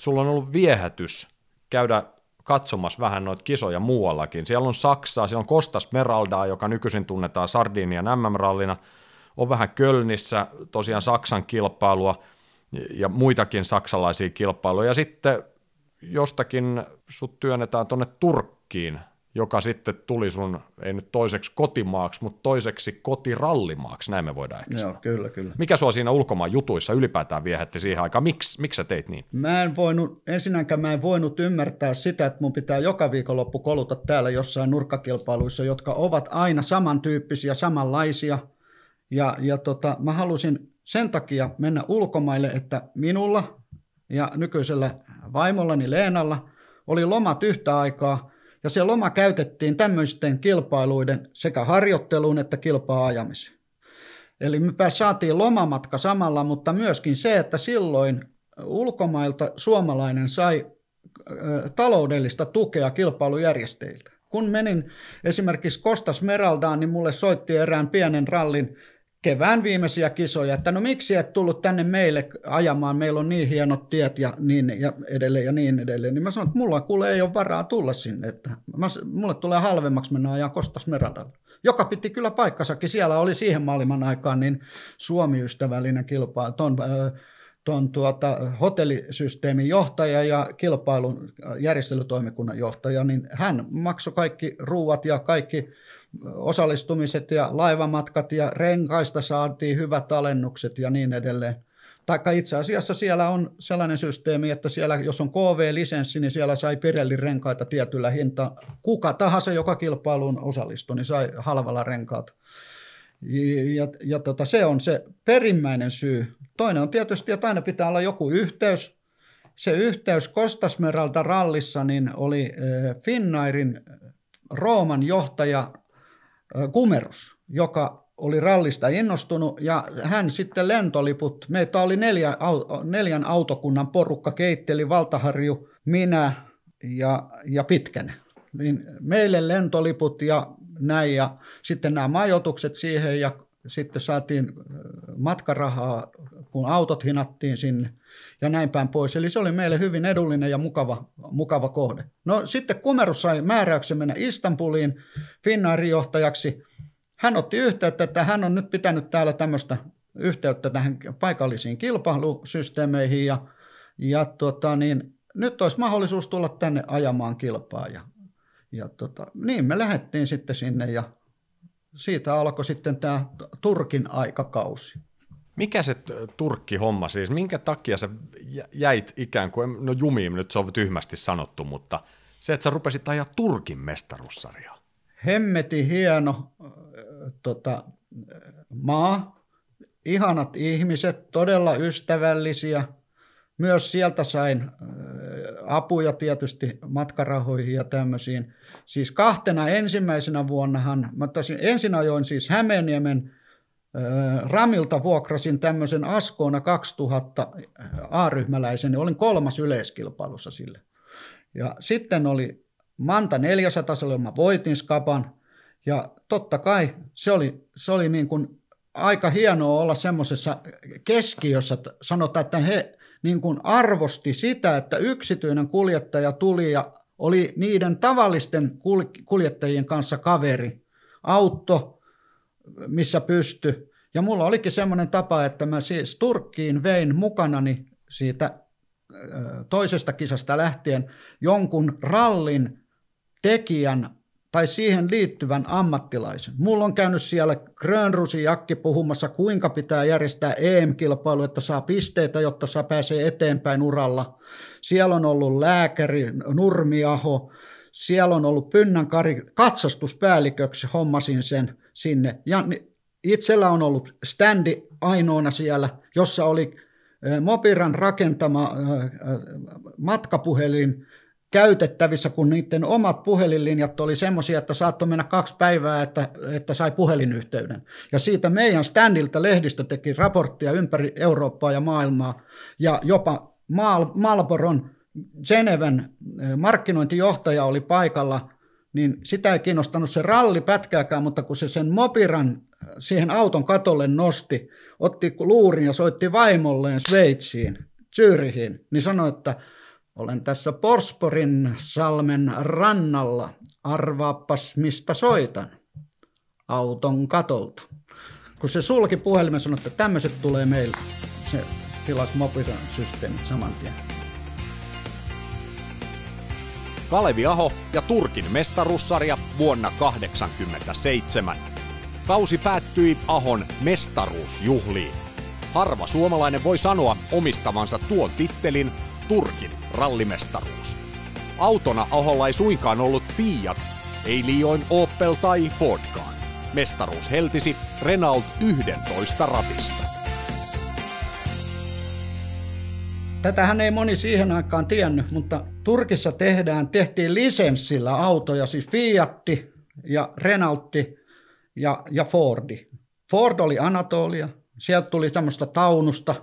Sulla on ollut viehätys käydä katsomassa vähän noita kisoja muuallakin. Siellä on Saksaa, siellä on Kostas Meraldaa, joka nykyisin tunnetaan Sardinian MM-rallina – on vähän Kölnissä tosiaan Saksan kilpailua ja muitakin saksalaisia kilpailuja. Ja sitten jostakin sut työnnetään tuonne Turkkiin, joka sitten tuli sun, ei nyt toiseksi kotimaaksi, mutta toiseksi kotirallimaaksi, näin me voidaan ehkä
Joo, kyllä, kyllä.
Mikä sua siinä ulkomaan jutuissa ylipäätään viehätti siihen aikaan? Miks, miksi sä teit niin?
Mä en voinut, ensinnäkään mä en voinut ymmärtää sitä, että mun pitää joka viikonloppu koluta täällä jossain nurkkakilpailuissa, jotka ovat aina samantyyppisiä, samanlaisia – ja, ja tota, mä halusin sen takia mennä ulkomaille, että minulla ja nykyisellä vaimollani Leenalla oli lomat yhtä aikaa, ja se loma käytettiin tämmöisten kilpailuiden sekä harjoitteluun että kilpaa ajamiseen. Eli me saatiin lomamatka samalla, mutta myöskin se, että silloin ulkomailta suomalainen sai taloudellista tukea kilpailujärjestäjiltä. Kun menin esimerkiksi Kostas Meraldaan, niin mulle soitti erään pienen rallin kevään viimeisiä kisoja, että no miksi et tullut tänne meille ajamaan, meillä on niin hienot tiet ja niin ja edelleen ja niin edelleen. Niin mä sanoin, että mulla kuule ei ole varaa tulla sinne, että mä, mulle tulee halvemmaksi mennä ajaa Kostas Meradalla. Joka piti kyllä paikkasakin, siellä oli siihen maailman aikaan niin Suomi-ystävällinen kilpailu, ton, ton tuota, hotellisysteemin johtaja ja kilpailun järjestelytoimikunnan johtaja, niin hän maksoi kaikki ruuat ja kaikki osallistumiset ja laivamatkat ja renkaista saatiin hyvät alennukset ja niin edelleen. Taikka itse asiassa siellä on sellainen systeemi, että siellä, jos on KV-lisenssi, niin siellä sai Pirelli renkaita tietyllä hinta. Kuka tahansa, joka kilpailuun osallistui, niin sai halvalla renkaat. Ja, ja tota, se on se perimmäinen syy. Toinen on tietysti, että aina pitää olla joku yhteys. Se yhteys Kostasmeralda rallissa niin oli eh, Finnairin Rooman johtaja Kumerus, joka oli rallista innostunut ja hän sitten lentoliput, meitä oli neljä, neljän autokunnan porukka, Keitteli, Valtaharju, minä ja, ja Pitkänen. Niin meille lentoliput ja näin ja sitten nämä majoitukset siihen ja sitten saatiin matkarahaa, kun autot hinattiin sinne ja näin päin pois. Eli se oli meille hyvin edullinen ja mukava, mukava kohde. No sitten Kumerus sai määräyksen mennä Istanbuliin Finnairin johtajaksi. Hän otti yhteyttä, että hän on nyt pitänyt täällä tämmöistä yhteyttä tähän paikallisiin kilpailusysteemeihin ja, ja tota, niin, nyt olisi mahdollisuus tulla tänne ajamaan kilpaa. Ja, ja tota, niin me lähdettiin sitten sinne ja siitä alkoi sitten tämä Turkin aikakausi.
Mikä se Turkki-homma siis, minkä takia sä jäit ikään kuin, no jumiin nyt se on tyhmästi sanottu, mutta se, että sä rupesit ajaa Turkin mestaruussarjaa.
Hemmeti hieno äh, tota, maa, ihanat ihmiset, todella ystävällisiä. Myös sieltä sain äh, apuja tietysti matkarahoihin ja tämmöisiin. Siis kahtena ensimmäisenä vuonnahan, mä tasin, ensin ajoin siis Hämeenniemen Ramilta vuokrasin tämmöisen Askoona 2000 A-ryhmäläisen, niin olin kolmas yleiskilpailussa sille. Ja sitten oli Manta 400, jolla mä voitin skapan. Ja totta kai se oli, se oli niin kuin aika hienoa olla semmoisessa keskiössä, sanotaan, että he niin kuin arvosti sitä, että yksityinen kuljettaja tuli ja oli niiden tavallisten kuljettajien kanssa kaveri. Auto, missä pysty. Ja mulla olikin semmoinen tapa, että mä siis Turkkiin vein mukanani siitä toisesta kisasta lähtien jonkun rallin tekijän tai siihen liittyvän ammattilaisen. Mulla on käynyt siellä Grönrusin Jakki puhumassa, kuinka pitää järjestää EM-kilpailu, että saa pisteitä, jotta saa pääsee eteenpäin uralla. Siellä on ollut lääkäri Nurmiaho, siellä on ollut Pynnän Kari katsastuspäälliköksi, hommasin sen sinne. Ja itsellä on ollut standi ainoana siellä, jossa oli Mopiran rakentama matkapuhelin käytettävissä, kun niiden omat puhelinlinjat oli semmoisia, että saattoi mennä kaksi päivää, että, että sai puhelinyhteyden. Ja siitä meidän standilta lehdistö teki raporttia ympäri Eurooppaa ja maailmaa, ja jopa Mal- Malboron Geneven markkinointijohtaja oli paikalla, niin sitä ei kiinnostanut se ralli pätkääkään, mutta kun se sen mopiran siihen auton katolle nosti, otti luurin ja soitti vaimolleen Sveitsiin, Zyrihin, niin sanoi, että olen tässä Porsporin salmen rannalla. Arvaappas, mistä soitan. Auton katolta. Kun se sulki puhelimen, sanoi, että tämmöiset tulee meille. Se tilasi mobiilan systeemit saman tien.
Kalevi Aho ja Turkin mestaruussarja vuonna 1987. Kausi päättyi Ahon mestaruusjuhliin. Harva suomalainen voi sanoa omistavansa tuon tittelin Turkin rallimestaruus. Autona Aholla ei suinkaan ollut Fiat, ei liioin Opel tai Fordkaan. Mestaruus heltisi Renault 11 ratissa.
Tätähän ei moni siihen aikaan tiennyt, mutta Turkissa tehdään, tehtiin lisenssillä autoja, siis Fiatti ja Renaultti ja, ja Fordi. Ford oli Anatolia, sieltä tuli semmoista taunusta,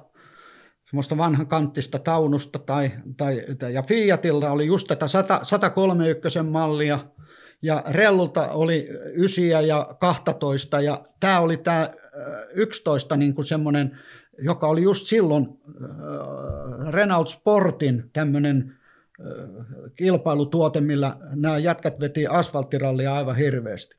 semmoista vanhan kanttista taunusta, tai, tai, ja Fiatilla oli just tätä 100, 131 mallia, ja Rellulta oli 9 ja 12, ja tämä oli tämä 11 niin kuin semmoinen, joka oli just silloin äh, Renault Sportin tämmöinen äh, kilpailutuote, millä nämä jätkät veti asfalttirallia aivan hirveästi.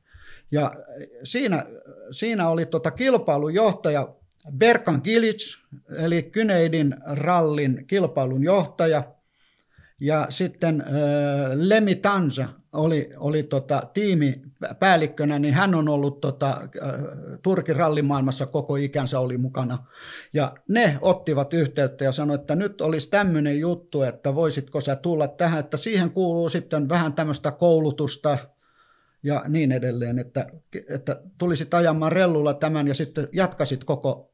Ja siinä, siinä oli tota kilpailujohtaja Berkan Gilic, eli Kyneidin rallin kilpailun johtaja, ja sitten äh, Lemi Tanza oli, oli tota, tiimipäällikkönä, niin hän on ollut tota, äh, Turkin rallimaailmassa koko ikänsä oli mukana. Ja ne ottivat yhteyttä ja sanoivat, että nyt olisi tämmöinen juttu, että voisitko sä tulla tähän, että siihen kuuluu sitten vähän tämmöistä koulutusta, ja niin edelleen, että, että tulisit ajamaan rellulla tämän ja sitten jatkasit koko,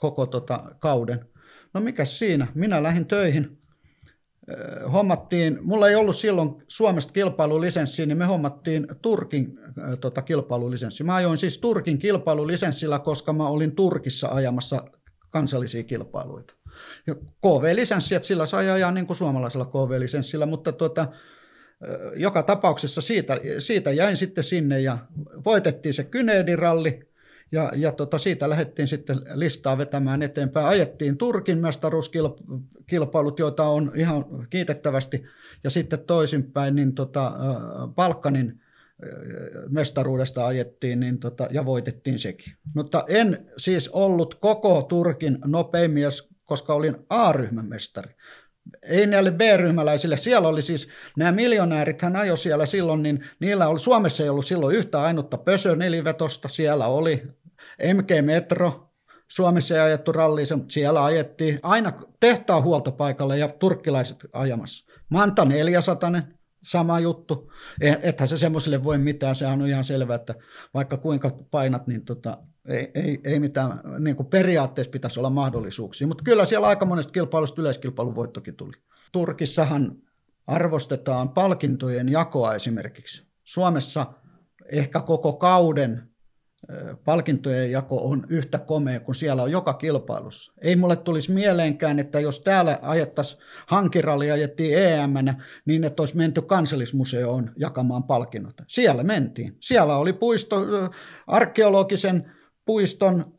koko tota kauden. No mikä siinä? Minä lähdin töihin. Hommattiin, mulla ei ollut silloin Suomesta kilpailulisenssiä, niin me hommattiin Turkin tota, kilpailulisenssi. Mä ajoin siis Turkin kilpailulisenssillä, koska mä olin Turkissa ajamassa kansallisia kilpailuita. Ja KV-lisenssi, että sillä sai ajaa niin kuin suomalaisella KV-lisenssillä, mutta tuota, joka tapauksessa siitä, siitä jäin sitten sinne ja voitettiin se Kyneedin ralli ja, ja tota, siitä lähdettiin sitten listaa vetämään eteenpäin. Ajettiin Turkin mestaruuskilpailut, joita on ihan kiitettävästi ja sitten toisinpäin niin tota, Balkanin mestaruudesta ajettiin niin tota, ja voitettiin sekin. Mutta en siis ollut koko Turkin nopein mies, koska olin A-ryhmän mestari ei näille B-ryhmäläisille, siellä oli siis, nämä miljonäärit hän ajoi siellä silloin, niin niillä oli, Suomessa ei ollut silloin yhtä ainutta pösö nelivetosta, siellä oli MG Metro, Suomessa ei ajettu ralliin, mutta siellä ajettiin aina tehtaan huoltopaikalle ja turkkilaiset ajamassa. Manta 400, sama juttu. Eh, ethän se semmoiselle voi mitään, se on ihan selvää, että vaikka kuinka painat, niin tota, ei, ei, ei mitään, niin kuin periaatteessa pitäisi olla mahdollisuuksia. Mutta kyllä siellä aika monesta kilpailusta yleiskilpailun voittokin tuli. Turkissahan arvostetaan palkintojen jakoa esimerkiksi. Suomessa ehkä koko kauden palkintojen jako on yhtä komea kuin siellä on joka kilpailussa. Ei mulle tulisi mieleenkään, että jos täällä ajettaisiin hankiralli ajettiin EM, niin että olisi menty kansallismuseoon jakamaan palkinnot. Siellä mentiin. Siellä oli puisto, arkeologisen puiston,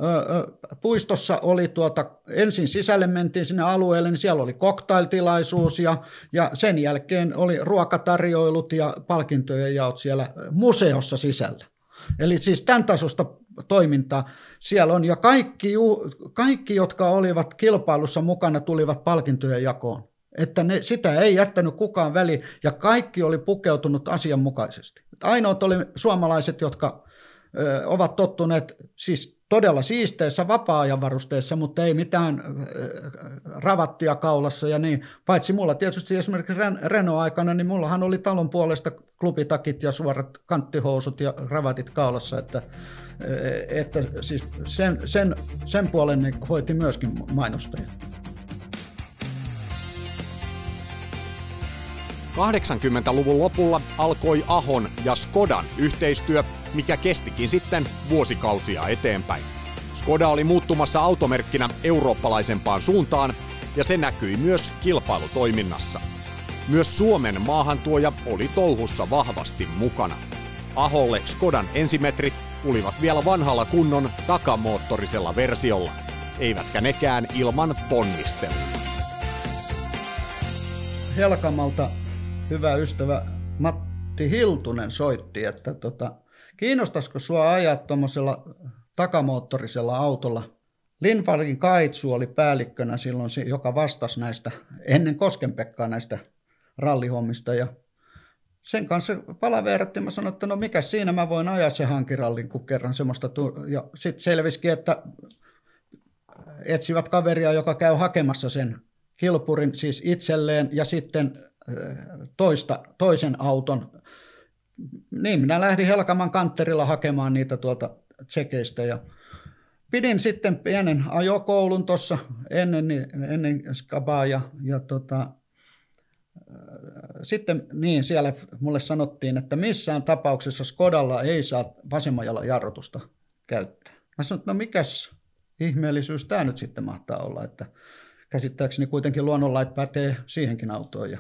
puistossa oli tuota, ensin sisälle mentiin sinne alueelle, niin siellä oli koktailtilaisuus ja, ja sen jälkeen oli ruokatarjoilut ja palkintojen jaot siellä museossa sisällä. Eli siis tämän tasosta toimintaa siellä on, ja kaikki, kaikki, jotka olivat kilpailussa mukana, tulivat palkintojen jakoon. Että ne, sitä ei jättänyt kukaan väli, ja kaikki oli pukeutunut asianmukaisesti. Ainoat oli suomalaiset, jotka ovat tottuneet siis todella siisteissä vapaa-ajan varusteissa, mutta ei mitään ravattia kaulassa ja niin. Paitsi mulla tietysti esimerkiksi Renault-aikana, niin mullahan oli talon puolesta klubitakit ja suorat kanttihousut ja ravatit kaulassa, että, että siis sen, sen, sen puolen hoiti myöskin mainostaja.
80-luvun lopulla alkoi Ahon ja Skodan yhteistyö, mikä kestikin sitten vuosikausia eteenpäin. Skoda oli muuttumassa automerkkinä eurooppalaisempaan suuntaan, ja se näkyi myös kilpailutoiminnassa. Myös Suomen maahantuoja oli touhussa vahvasti mukana. Aholle Skodan ensimetrit tulivat vielä vanhalla kunnon takamoottorisella versiolla, eivätkä nekään ilman ponnistelua.
Helkamalta hyvä ystävä Matti Hiltunen soitti, että tota, kiinnostaisiko sua ajaa tuommoisella takamoottorisella autolla. Lindvalkin Kaitsu oli päällikkönä silloin, joka vastasi näistä, ennen Koskenpekkaa näistä rallihommista ja sen kanssa palaveerattiin. Mä sanoin, että no mikä siinä mä voin ajaa se hankirallin, kun kerran semmoista. Tu- ja sitten selvisikin, että etsivät kaveria, joka käy hakemassa sen kilpurin siis itselleen ja sitten toista, toisen auton. Niin, minä lähdin Helkaman kantterilla hakemaan niitä tuolta tsekeistä ja pidin sitten pienen ajokoulun tuossa ennen, ennen skabaa ja, ja tota, sitten niin siellä mulle sanottiin, että missään tapauksessa Skodalla ei saa vasemman jalan jarrutusta käyttää. Mä sanoin, että no mikäs ihmeellisyys tämä nyt sitten mahtaa olla, että käsittääkseni kuitenkin luonnonlait pätee siihenkin autoon. Ja,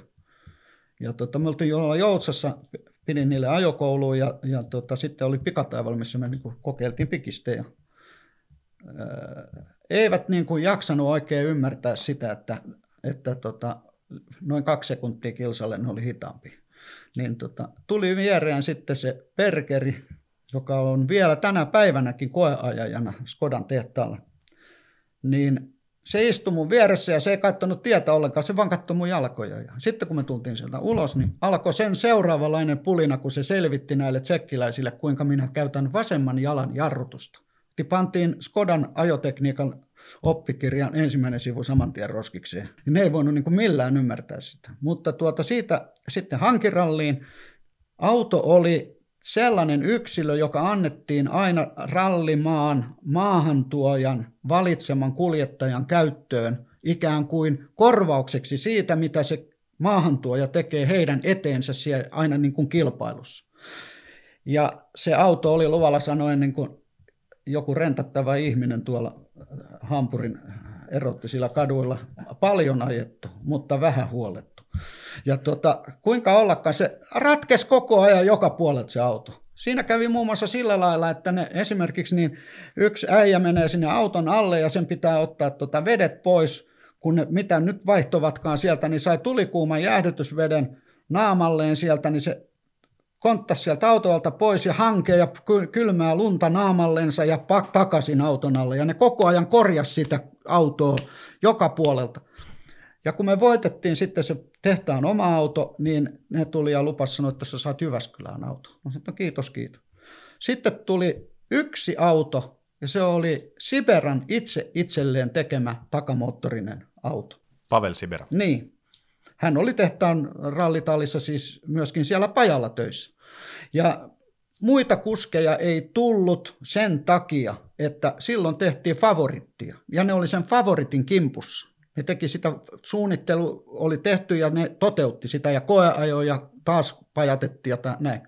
ja tota, me oltiin Joutsassa, pidin niille ajokouluun ja, ja tota, sitten oli pikataival, missä me niin kokeiltiin ää, eivät niin kuin jaksanut oikein ymmärtää sitä, että, että tota, noin kaksi sekuntia kilsalle ne oli hitaampi. Niin tota, tuli viereen sitten se Perkeri, joka on vielä tänä päivänäkin koeajajana Skodan tehtaalla. Niin se istui mun vieressä ja se ei katsonut tietä ollenkaan, se vaan katsoi mun jalkoja. Ja sitten kun me tultiin sieltä ulos, niin alkoi sen seuraavanlainen pulina, kun se selvitti näille tsekkiläisille, kuinka minä käytän vasemman jalan jarrutusta. Pantiin Skodan ajotekniikan oppikirjan ensimmäinen sivu saman tien roskikseen. Ja ne ei voinut niin millään ymmärtää sitä. Mutta tuota siitä sitten hankiralliin auto oli sellainen yksilö, joka annettiin aina rallimaan maahantuojan valitseman kuljettajan käyttöön ikään kuin korvaukseksi siitä, mitä se maahantuoja tekee heidän eteensä siellä aina niin kuin kilpailussa. Ja se auto oli luvalla sanoen niin kuin joku rentattava ihminen tuolla Hampurin erotti sillä kaduilla. Paljon ajettu, mutta vähän huolettu. Ja tota, kuinka ollakaan se ratkes koko ajan joka puolelta se auto. Siinä kävi muun muassa sillä lailla, että ne, esimerkiksi niin yksi äijä menee sinne auton alle ja sen pitää ottaa tota vedet pois, kun ne, mitä nyt vaihtovatkaan sieltä, niin sai tulikuuman jäähdytysveden naamalleen sieltä, niin se konttasi sieltä autolta pois ja hankea ja kylmää lunta naamallensa ja pak takaisin auton alle. Ja ne koko ajan korjasi sitä autoa joka puolelta. Ja kun me voitettiin sitten se tehtaan oma auto, niin ne tuli ja lupas sanoa, että sä saat Jyväskylään auto. Mä sanoin, no kiitos, kiitos. Sitten tuli yksi auto, ja se oli Siberan itse itselleen tekemä takamoottorinen auto.
Pavel Sibera.
Niin, hän oli tehtaan rallitallissa siis myöskin siellä pajalla töissä. Ja muita kuskeja ei tullut sen takia, että silloin tehtiin favorittia. Ja ne oli sen favoritin kimpussa. Ne teki sitä, suunnittelu oli tehty ja ne toteutti sitä ja koeajoja taas pajatettiin ja näin.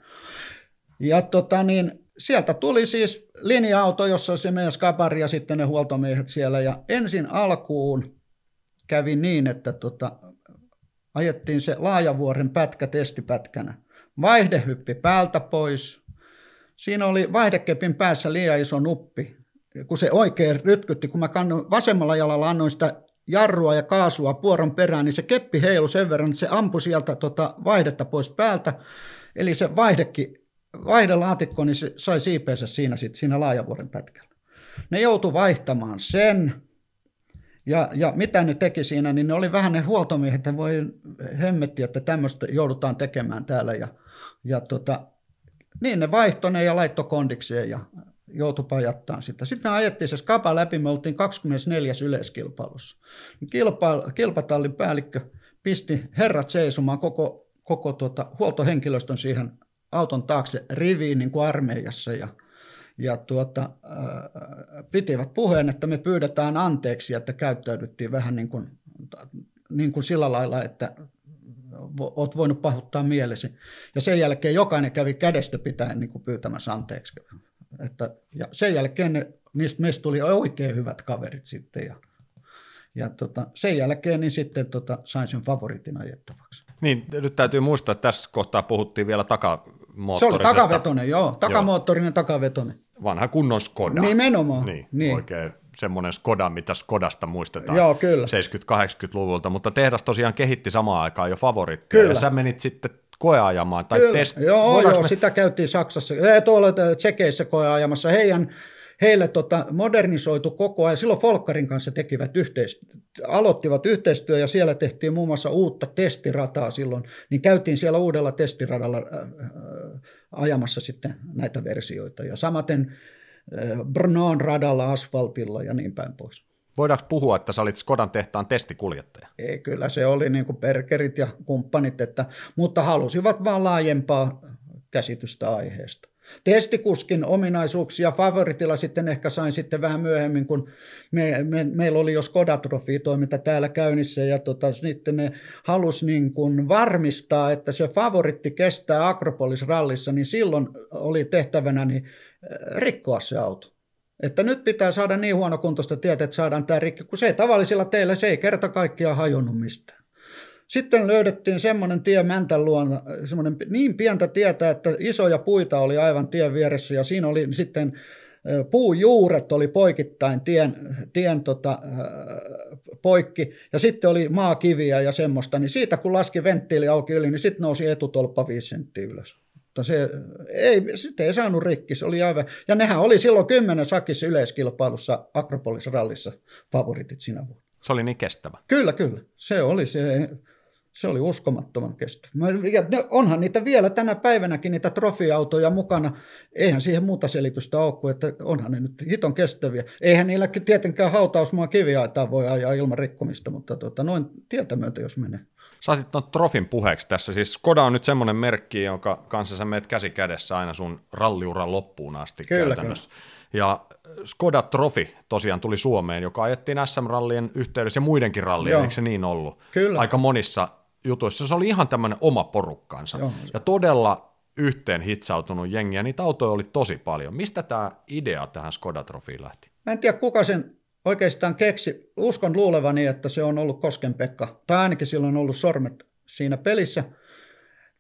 Ja tota niin, sieltä tuli siis linja-auto, jossa se meidän skapari ja sitten ne huoltomiehet siellä. Ja ensin alkuun kävi niin, että tota, ajettiin se laajavuoren pätkä testipätkänä. Vaihde hyppi päältä pois. Siinä oli vaihdekepin päässä liian iso nuppi. Kun se oikein rytkytti, kun mä kannoin vasemmalla jalalla annoin sitä jarrua ja kaasua puoron perään, niin se keppi heilu sen verran, että se ampui sieltä tota vaihdetta pois päältä. Eli se vaihdekin, vaihdelaatikko, niin se sai siipeensä siinä, sit, siinä laajavuoren pätkällä. Ne joutu vaihtamaan sen, ja, ja mitä ne teki siinä, niin ne oli vähän ne huoltomiehet, että voi hemmetti, että tämmöistä joudutaan tekemään täällä. Ja, ja tota, niin ne vaihtoi ne ja laittoi kondikseen ja joutui jättämään sitä. Sitten me ajettiin se skapa läpi, me oltiin 24. yleiskilpailussa. Kilpa, kilpatallin päällikkö pisti herrat seisomaan koko, koko tuota, huoltohenkilöstön siihen auton taakse riviin niin kuin armeijassa ja, ja tuota, äh, pitivät puheen, että me pyydetään anteeksi, että käyttäydyttiin vähän niin kuin, niin kuin sillä lailla, että olet voinut pahoittaa mielesi. Ja sen jälkeen jokainen kävi kädestä pitäen niin kuin pyytämässä anteeksi. Että, ja sen jälkeen ne, niistä meistä tuli oikein hyvät kaverit sitten. Ja, ja tota, sen jälkeen niin sitten tota, sain sen favoritin ajettavaksi.
Niin, nyt täytyy muistaa, että tässä kohtaa puhuttiin vielä takamoottorisesta.
Se oli takavetonen, joo. Takamoottorinen, joo. takavetonen.
Vanha kunnon Skoda.
Nimenomaan.
Niin, niin. oikein semmoinen Skoda, mitä Skodasta muistetaan
Joo, kyllä.
70-80-luvulta, mutta tehdas tosiaan kehitti samaan aikaan jo favoritteja. Kyllä. Ja sä menit sitten koeajamaan tai
Kyllä.
test...
Joo, joo me... sitä käytiin Saksassa, tuolla Tsekeissä koeajamassa. Heidän heille tota, modernisoitu koko ajan. Silloin Folkkarin kanssa tekivät yhteistyö, aloittivat yhteistyö ja siellä tehtiin muun muassa uutta testirataa silloin, niin käytiin siellä uudella testiradalla äh, ajamassa sitten näitä versioita. Ja samaten äh, Brnon radalla, asfaltilla ja niin päin pois.
Voidaanko puhua, että sä olit Skodan tehtaan testikuljettaja?
Ei, kyllä se oli niin kuin perkerit ja kumppanit, että, mutta halusivat vaan laajempaa käsitystä aiheesta testikuskin ominaisuuksia favoritilla sitten ehkä sain sitten vähän myöhemmin, kun me, me, meillä oli jo Skoda toiminta täällä käynnissä ja tota, sitten ne halusi niin kuin varmistaa, että se favoritti kestää Akropolis-rallissa, niin silloin oli tehtävänä niin äh, rikkoa se auto. Että nyt pitää saada niin huonokuntoista tietä, että saadaan tämä rikki, kun se ei tavallisilla teillä, se ei kerta kaikkiaan hajonnut mistään. Sitten löydettiin semmoinen tie Mäntän luona, semmoinen niin pientä tietä, että isoja puita oli aivan tien vieressä ja siinä oli sitten puujuuret oli poikittain tien, tien tota, poikki ja sitten oli maakiviä ja semmoista, niin siitä kun laski venttiili auki yli, niin sitten nousi etutolppa 5 senttiä ylös. Mutta se ei, sitten ei saanut rikki, se oli aivan, ja nehän oli silloin kymmenen sakissa yleiskilpailussa Akropolis-rallissa favoritit sinä vuonna.
Se oli niin kestävä.
Kyllä, kyllä. Se oli se, se oli uskomattoman kestävä. Ja onhan niitä vielä tänä päivänäkin niitä trofiautoja mukana. Eihän siihen muuta selitystä ole kuin, että onhan ne nyt hiton kestäviä. Eihän niillä tietenkään hautausmaa kiviaitaa voi ajaa ilman rikkomista, mutta tuota, noin tietä myötä jos menee.
Saatit tuon trofin puheeksi tässä. Siis Skoda on nyt semmoinen merkki, jonka kanssa sä meet käsi kädessä aina sun ralliuran loppuun asti kyllä, käytännössä. Kyllä. Ja Skoda Trophy tosiaan tuli Suomeen, joka ajettiin SM-rallien yhteydessä ja muidenkin rallien, eikö se niin ollut?
Kyllä.
Aika monissa jutuissa. Se oli ihan tämmöinen oma porukkansa. Joo. Ja todella yhteen hitsautunut jengi, ja niitä autoja oli tosi paljon. Mistä tämä idea tähän Skoda Trofiin lähti?
Mä en tiedä, kuka sen oikeastaan keksi. Uskon luulevani, että se on ollut Kosken Pekka, tai ainakin silloin on ollut sormet siinä pelissä.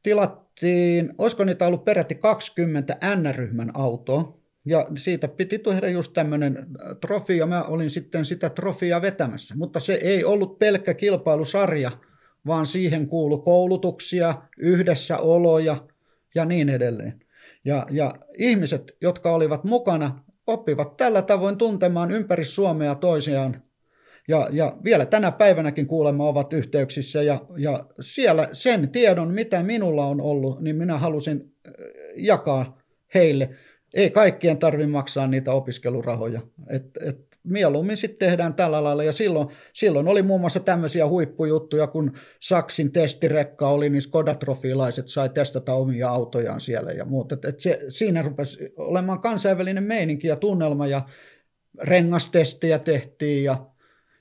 Tilattiin, olisiko niitä ollut peräti 20 N-ryhmän autoa, ja siitä piti tehdä just tämmöinen trofi, ja mä olin sitten sitä trofia vetämässä. Mutta se ei ollut pelkkä kilpailusarja, vaan siihen kuulu koulutuksia, yhdessäoloja ja niin edelleen. Ja, ja ihmiset, jotka olivat mukana, oppivat tällä tavoin tuntemaan ympäri Suomea toisiaan. Ja, ja vielä tänä päivänäkin kuulemma ovat yhteyksissä ja, ja siellä sen tiedon, mitä minulla on ollut, niin minä halusin äh, jakaa heille. Ei kaikkien tarvitse maksaa niitä opiskelurahoja. Et, et mieluummin sitten tehdään tällä lailla. Ja silloin, silloin oli muun muassa tämmöisiä huippujuttuja, kun Saksin testirekka oli, niin Skoda-trofilaiset sai testata omia autojaan siellä ja muuta. Et, et se, siinä rupesi olemaan kansainvälinen meininki ja tunnelma ja rengastestejä tehtiin ja,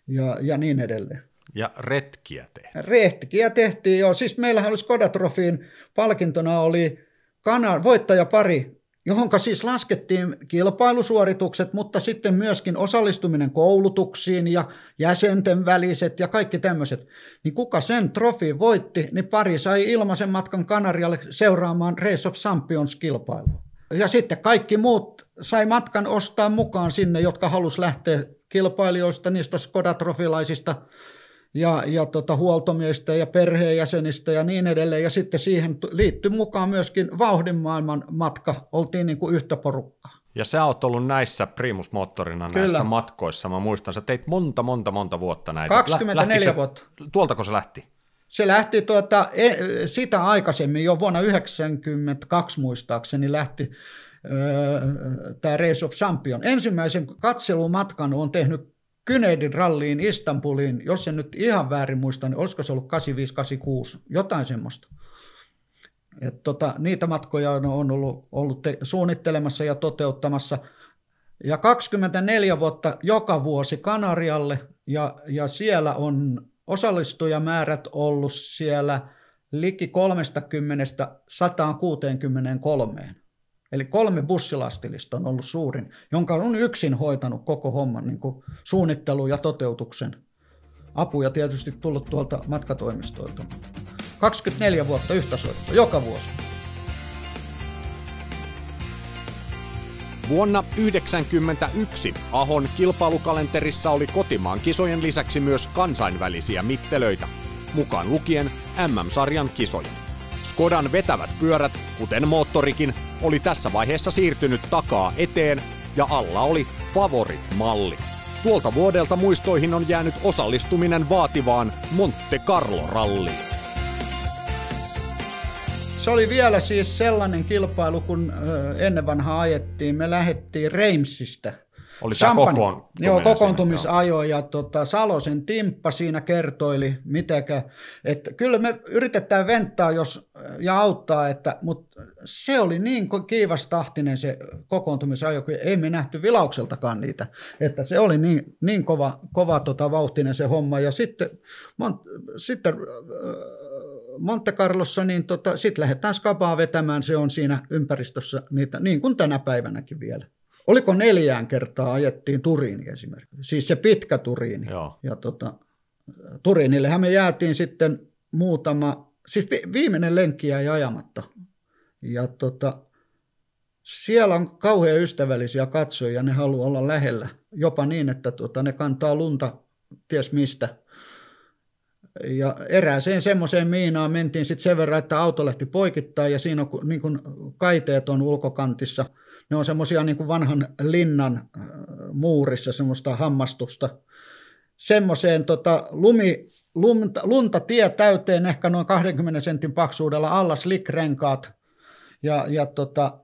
ja, ja niin edelleen.
Ja retkiä tehtiin.
Retkiä tehtiin, joo. Siis meillähän oli Skoda Trofiin palkintona oli kana, voittajapari johonka siis laskettiin kilpailusuoritukset, mutta sitten myöskin osallistuminen koulutuksiin ja jäsenten väliset ja kaikki tämmöiset. Niin kuka sen trofi voitti, niin pari sai ilmaisen matkan Kanarialle seuraamaan Race of Champions-kilpailua. Ja sitten kaikki muut sai matkan ostaa mukaan sinne, jotka halus lähteä kilpailijoista, niistä Skoda-trofilaisista ja, ja tota, huoltomiehistä ja perheenjäsenistä ja niin edelleen. Ja sitten siihen liittyi mukaan myöskin vauhdin maailman matka. Oltiin niin kuin yhtä porukkaa.
Ja sä oot ollut näissä primusmoottorina Kyllä. näissä matkoissa. Mä muistan, sä teit monta, monta, monta vuotta näitä.
24 Lä, vuotta.
Tuoltako se lähti?
Se lähti tuota, e, sitä aikaisemmin, jo vuonna 1992 muistaakseni lähti tämä Race of Champion. Ensimmäisen katselumatkan on tehnyt Kyneidin ralliin Istanbuliin, jos en nyt ihan väärin muista, niin olisiko se ollut 85-86, jotain semmoista. Et tota, niitä matkoja on ollut, ollut te, suunnittelemassa ja toteuttamassa. Ja 24 vuotta joka vuosi Kanarialle, ja, ja siellä on osallistujamäärät ollut siellä liki 30-163. Eli kolme bussilastillista on ollut suurin, jonka on yksin hoitanut koko homman niin kuin suunnittelu ja toteutuksen. Apuja tietysti tullut tuolta matkatoimistoilta. 24 vuotta yhtä soittoa, joka vuosi.
Vuonna 1991 Ahon kilpailukalenterissa oli kotimaan kisojen lisäksi myös kansainvälisiä mittelöitä, mukaan lukien MM-sarjan kisoja. Skodan vetävät pyörät, kuten moottorikin, oli tässä vaiheessa siirtynyt takaa eteen ja alla oli Favorit-malli. Tuolta vuodelta muistoihin on jäänyt osallistuminen vaativaan Monte Carlo-ralliin.
Se oli vielä siis sellainen kilpailu, kun ennen vanhaa ajettiin. Me lähdettiin Reimsistä
oli tämä kokoon,
Joo, kokoontumisajo ja tota, Salosen Timppa siinä kertoili, mitenkä, että kyllä me yritetään venttaa jos, ja auttaa, että, mutta se oli niin kiivastahtinen se kokoontumisajo, kun ei me nähty vilaukseltakaan niitä, että se oli niin, niin kova, kova tota, vauhtinen se homma. Ja sitten, mon, sitten Monte Carlossa, niin tota, sitten lähdetään skabaa vetämään, se on siinä ympäristössä niitä, niin kuin tänä päivänäkin vielä. Oliko neljään kertaa ajettiin Turiini esimerkiksi? Siis se pitkä Turiini. Joo. Ja tota, Turiinillehän me jäätiin sitten muutama, siis viimeinen lenkki jäi ajamatta. Ja tota, siellä on kauhean ystävällisiä katsojia, ne haluaa olla lähellä. Jopa niin, että tota, ne kantaa lunta ties mistä. Ja erääseen semmoiseen miinaan mentiin sitten sen verran, että auto lähti poikittaa ja siinä on niin kaiteet on ulkokantissa – ne on semmoisia niin vanhan linnan äh, muurissa semmoista hammastusta. Semmoiseen tota, lumi, lunta, lunta tie täyteen ehkä noin 20 sentin paksuudella alla slick-renkaat ja, ja tota,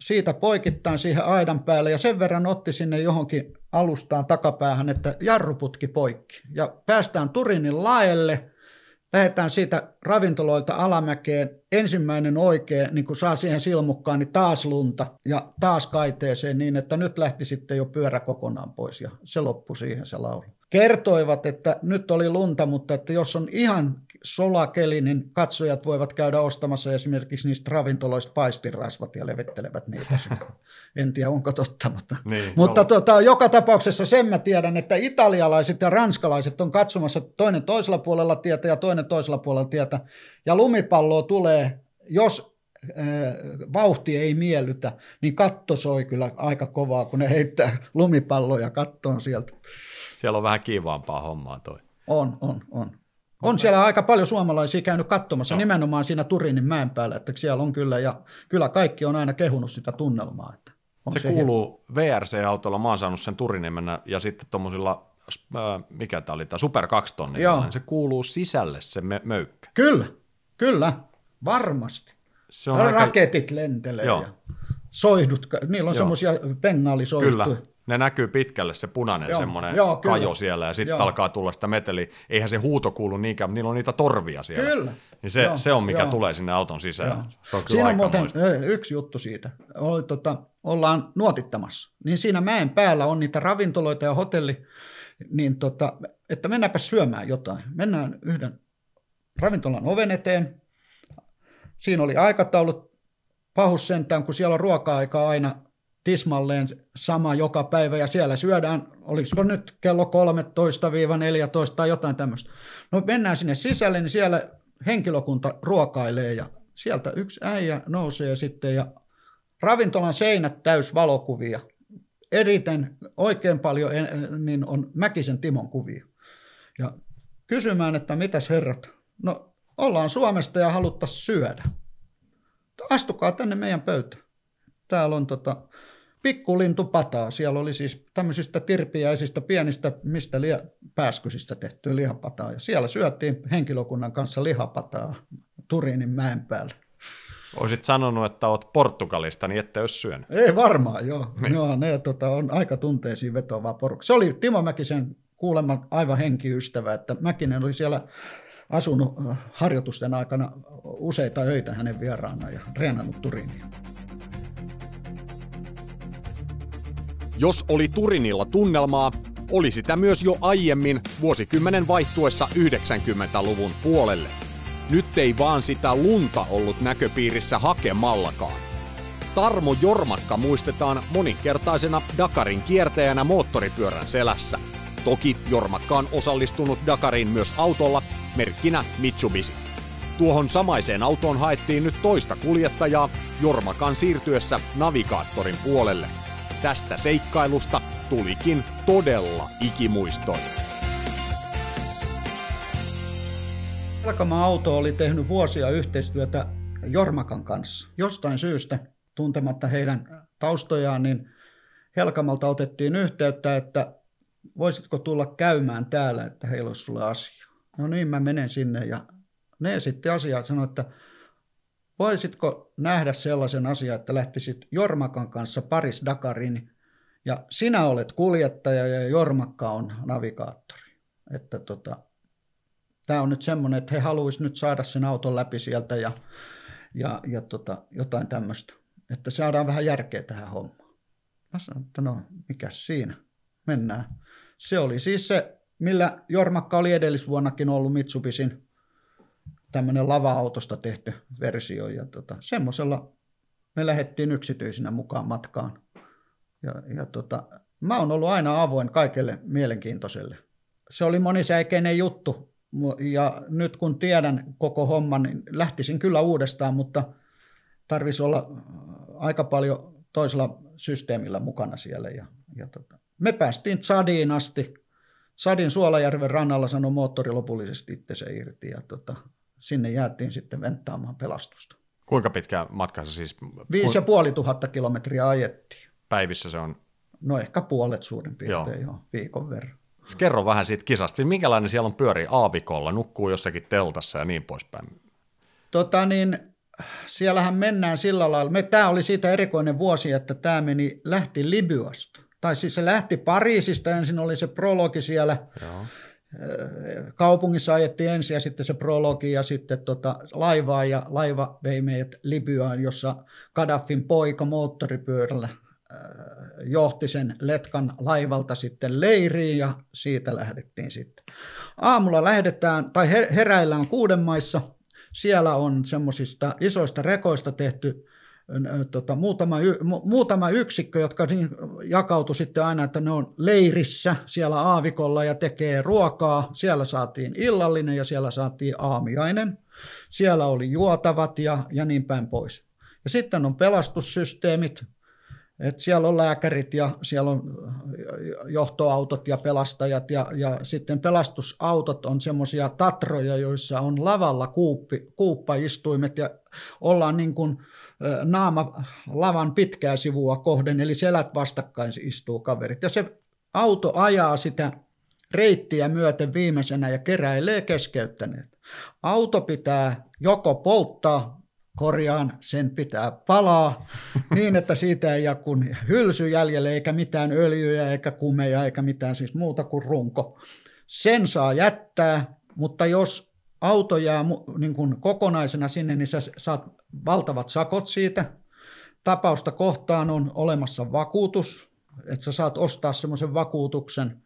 siitä poikittain siihen aidan päälle ja sen verran otti sinne johonkin alustaan takapäähän, että jarruputki poikki. Ja päästään Turinin laelle – lähdetään siitä ravintoloilta alamäkeen, ensimmäinen oikein, niin kun saa siihen silmukkaan, niin taas lunta ja taas kaiteeseen niin, että nyt lähti sitten jo pyörä kokonaan pois ja se loppui siihen se laulu. Kertoivat, että nyt oli lunta, mutta että jos on ihan solakeli, niin katsojat voivat käydä ostamassa esimerkiksi niistä ravintoloista paistirasvat ja levittelevät niitä. en tiedä, onko totta, mutta, niin, mutta tota, joka tapauksessa sen mä tiedän, että italialaiset ja ranskalaiset on katsomassa toinen toisella puolella tietä ja toinen toisella puolella tietä. Ja lumipalloa tulee, jos äh, vauhti ei miellytä, niin katto soi kyllä aika kovaa, kun ne heittää lumipalloja kattoon sieltä.
Siellä on vähän kivaampaa hommaa toi.
On, on, on. On siellä aika paljon suomalaisia käynyt katsomassa no. nimenomaan siinä Turinin mäen päällä, että siellä on kyllä, ja kyllä kaikki on aina kehunut sitä tunnelmaa. Että
se, se kuuluu VRC-autolla, mä oon saanut sen Turinin mennä, ja sitten tuommoisilla, äh, mikä tämä oli, tämä Super 2 tonni, niin se kuuluu sisälle se me- möykkä.
Kyllä, kyllä, varmasti. Se on Raketit aika... lentelee Joo. ja soihdut, niillä on semmoisia pengaalisoihtuja. Kyllä,
ne näkyy pitkälle, se punainen joo, semmoinen joo, kajo siellä, ja sitten alkaa tulla sitä meteliä. Eihän se huuto kuulu niinkään, mutta niillä on niitä torvia siellä.
Kyllä.
Niin se, joo, se on, mikä joo. tulee sinne auton sisään. Joo. Se on kyllä
siinä on muuten yksi juttu siitä. Oli, tota, ollaan nuotittamassa. Niin siinä mäen päällä on niitä ravintoloita ja hotelli, niin tota, että mennäänpä syömään jotain. Mennään yhden ravintolan oven eteen. Siinä oli aikataulut pahus sentään, kun siellä on ruoka-aika aina tismalleen sama joka päivä ja siellä syödään, oliko nyt kello 13-14 tai jotain tämmöistä. No mennään sinne sisälle, niin siellä henkilökunta ruokailee ja sieltä yksi äijä nousee sitten ja ravintolan seinät täys valokuvia. Eriten oikein paljon niin on Mäkisen Timon kuvia. Ja kysymään, että mitäs herrat, no ollaan Suomesta ja haluttaisiin syödä. Astukaa tänne meidän pöytään. Täällä on tota, pikkulintupataa. Siellä oli siis tämmöisistä tirpiäisistä pienistä, mistä lia, pääskysistä tehtyä lihapataa. Ja siellä syötiin henkilökunnan kanssa lihapataa Turinin mäen päällä.
Olisit sanonut, että olet Portugalista, niin ette olisi syönyt.
Ei varmaan, joo. Niin. joo ne tota, on aika tunteisiin vetovaa porukka. Se oli Timo Mäkisen kuulemma aivan henkiystävä, että Mäkinen oli siellä asunut äh, harjoitusten aikana useita öitä hänen vieraana ja treenannut Turinia.
Jos oli Turinilla tunnelmaa, oli sitä myös jo aiemmin vuosikymmenen vaihtuessa 90-luvun puolelle. Nyt ei vaan sitä lunta ollut näköpiirissä hakemallakaan. Tarmo Jormakka muistetaan moninkertaisena Dakarin kiertäjänä moottoripyörän selässä. Toki Jormakka on osallistunut Dakariin myös autolla, merkkinä Mitsubishi. Tuohon samaiseen autoon haettiin nyt toista kuljettajaa Jormakan siirtyessä navigaattorin puolelle – Tästä seikkailusta tulikin todella ikimuistoinen.
Velkama Auto oli tehnyt vuosia yhteistyötä Jormakan kanssa. Jostain syystä, tuntematta heidän taustojaan, niin Helkamalta otettiin yhteyttä, että voisitko tulla käymään täällä, että heillä olisi sulle asia. No niin, mä menen sinne ja ne esitti asiaa, sanoi, että Voisitko nähdä sellaisen asian, että lähtisit Jormakan kanssa Paris Dakarin ja sinä olet kuljettaja ja Jormakka on navigaattori. Että tota, tämä on nyt semmoinen, että he haluaisivat nyt saada sen auton läpi sieltä ja, ja, ja tota, jotain tämmöistä. Että saadaan vähän järkeä tähän hommaan. Mä sanoin, että no, mikä siinä? Mennään. Se oli siis se, millä Jormakka oli edellisvuonnakin ollut Mitsubisin tämmöinen lava-autosta tehty versio. Ja tota, semmoisella me lähdettiin yksityisinä mukaan matkaan. Ja, ja tota, mä oon ollut aina avoin kaikelle mielenkiintoiselle. Se oli monisäikeinen juttu, ja nyt kun tiedän koko homman, niin lähtisin kyllä uudestaan, mutta tarvisi olla aika paljon toisella systeemillä mukana siellä. Ja, ja tota, me päästiin Tsadiin asti. Tsadin Suolajärven rannalla sanoi moottori lopullisesti itse irti. Ja tota, sinne jäätiin sitten venttaamaan pelastusta.
Kuinka pitkä matka se siis?
Viisi ja puoli tuhatta kilometriä ajettiin.
Päivissä se on?
No ehkä puolet suurin piirtein joo. jo, viikon verran.
Kerro vähän siitä kisasta. Siis minkälainen siellä on pyöri aavikolla, nukkuu jossakin teltassa ja niin poispäin?
Tota niin, siellähän mennään sillä lailla. Tämä oli siitä erikoinen vuosi, että tämä meni, lähti Libyasta. Tai siis se lähti Pariisista, ensin oli se prologi siellä. Joo kaupungissa ajettiin ensin ja sitten se prologi ja sitten tota laivaa ja laiva vei meidät Libyaan, jossa Gaddafin poika moottoripyörällä johti sen Letkan laivalta sitten leiriin ja siitä lähdettiin sitten. Aamulla lähdetään, tai heräillään kuuden maissa. Siellä on semmoisista isoista rekoista tehty tota, muutama, muutama yksikkö, jotka niin jakautu sitten aina, että ne on leirissä siellä aavikolla ja tekee ruokaa. Siellä saatiin illallinen ja siellä saatiin aamiainen. Siellä oli juotavat ja, ja niin päin pois. Ja sitten on pelastussysteemit, et siellä on lääkärit ja siellä on johtoautot ja pelastajat ja, ja sitten pelastusautot on semmoisia tatroja, joissa on lavalla kuuppi, kuuppaistuimet ja ollaan niin kuin naama lavan pitkää sivua kohden, eli selät vastakkain istuu kaverit. Ja se auto ajaa sitä reittiä myöten viimeisenä ja keräilee keskeyttäneet. Auto pitää joko polttaa, korjaan, sen pitää palaa niin, että siitä ei jää kuin hylsy jäljelle, eikä mitään öljyjä, eikä kumeja, eikä mitään siis muuta kuin runko. Sen saa jättää, mutta jos auto jää niin kuin kokonaisena sinne, niin sä saat valtavat sakot siitä. Tapausta kohtaan on olemassa vakuutus, että sä saat ostaa semmoisen vakuutuksen.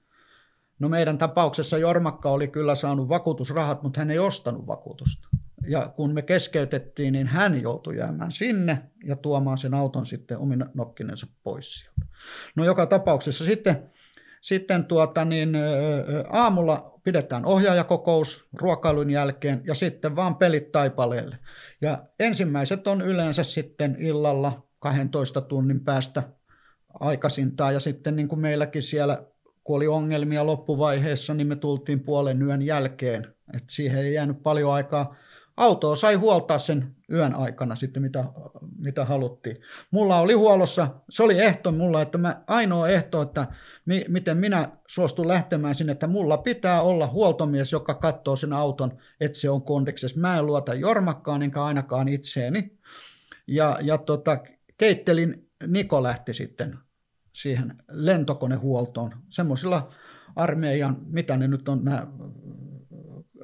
No meidän tapauksessa Jormakka oli kyllä saanut vakuutusrahat, mutta hän ei ostanut vakuutusta. ja kun me keskeytettiin, niin hän joutui jäämään sinne ja tuomaan sen auton sitten omin nokkinensa pois sieltä. No joka tapauksessa sitten, sitten tuota niin, aamulla pidetään ohjaajakokous ruokailun jälkeen ja sitten vaan pelit taipaleelle. Ja ensimmäiset on yleensä sitten illalla 12 tunnin päästä aikaisintaan ja sitten niin kuin meilläkin siellä kun oli ongelmia loppuvaiheessa, niin me tultiin puolen yön jälkeen. Et siihen ei jäänyt paljon aikaa. Autoa sai huoltaa sen yön aikana sitten, mitä, mitä haluttiin. Mulla oli huollossa, se oli ehto mulla, että mä, ainoa ehto, että mi, miten minä suostun lähtemään sinne, että mulla pitää olla huoltomies, joka katsoo sen auton, että se on kondiksessa. Mä en luota Jormakkaan enkä ainakaan itseeni. Ja, ja tota, keittelin, Niko lähti sitten siihen lentokonehuoltoon. Semmoisilla armeijan, mitä ne nyt on nämä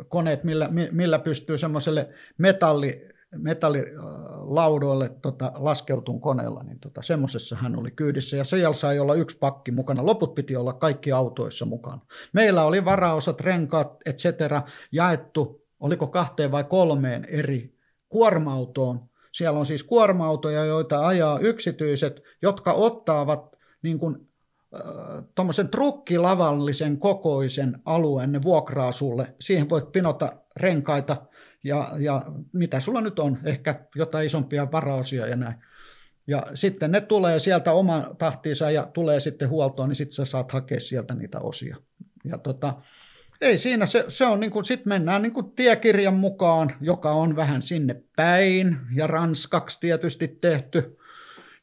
koneet, millä, millä pystyy semmoiselle metalli, metallilaudoille tota, laskeutuun koneella, niin tota, semmoisessa hän oli kyydissä. Ja siellä sai olla yksi pakki mukana. Loput piti olla kaikki autoissa mukana. Meillä oli varaosat, renkaat, etc. jaettu, oliko kahteen vai kolmeen eri kuorma-autoon. Siellä on siis kuorma-autoja, joita ajaa yksityiset, jotka ottavat niin kuin, tuommoisen trukkilavallisen kokoisen alueen ne vuokraa sulle. Siihen voit pinota renkaita ja, ja mitä sulla nyt on, ehkä jotain isompia varaosia ja näin. Ja sitten ne tulee sieltä oma tahtiinsa ja tulee sitten huoltoon, niin sitten sä saat hakea sieltä niitä osia. Ja tota, ei siinä, se, se on niin sitten mennään niin kuin tiekirjan mukaan, joka on vähän sinne päin ja ranskaksi tietysti tehty.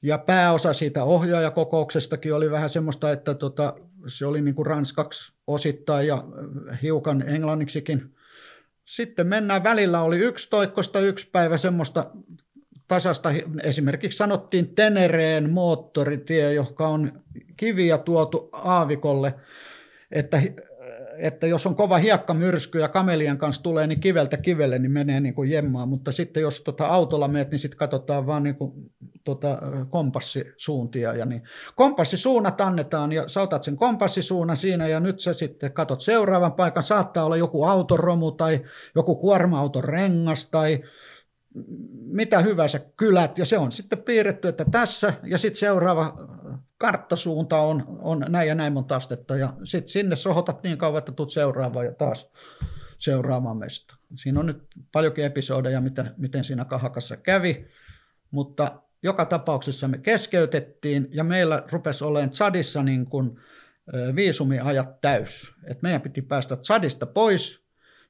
Ja pääosa siitä ohjaajakokouksestakin oli vähän semmoista, että tota, se oli niin kuin ranskaksi osittain ja hiukan englanniksikin. Sitten mennään välillä, oli yksi toikkosta yksi päivä semmoista tasasta, esimerkiksi sanottiin Tenereen moottoritie, joka on kiviä tuotu aavikolle, että että jos on kova hiekkamyrsky ja kamelien kanssa tulee, niin kiveltä kivelle, niin menee niin kuin jemmaa, mutta sitten jos tota autolla meet, niin sitten katsotaan vaan niin kuin, tota, kompassisuuntia. Ja niin. Kompassisuunnat annetaan ja sä otat sen kompassisuunnan siinä ja nyt sä sitten katot seuraavan paikan. Saattaa olla joku autoromu tai joku kuorma-auton rengas tai mitä hyvänsä kylät ja se on sitten piirretty, että tässä ja sitten seuraava karttasuunta on, on näin ja näin monta astetta ja sitten sinne sohotat niin kauan, että tulet seuraavaan ja taas seuraavaan mesta. Siinä on nyt paljonkin episodeja, miten, miten siinä kahakassa kävi, mutta joka tapauksessa me keskeytettiin ja meillä rupesi olemaan Tsadissa niin kuin viisumiajat täys. Et meidän piti päästä Tsadista pois,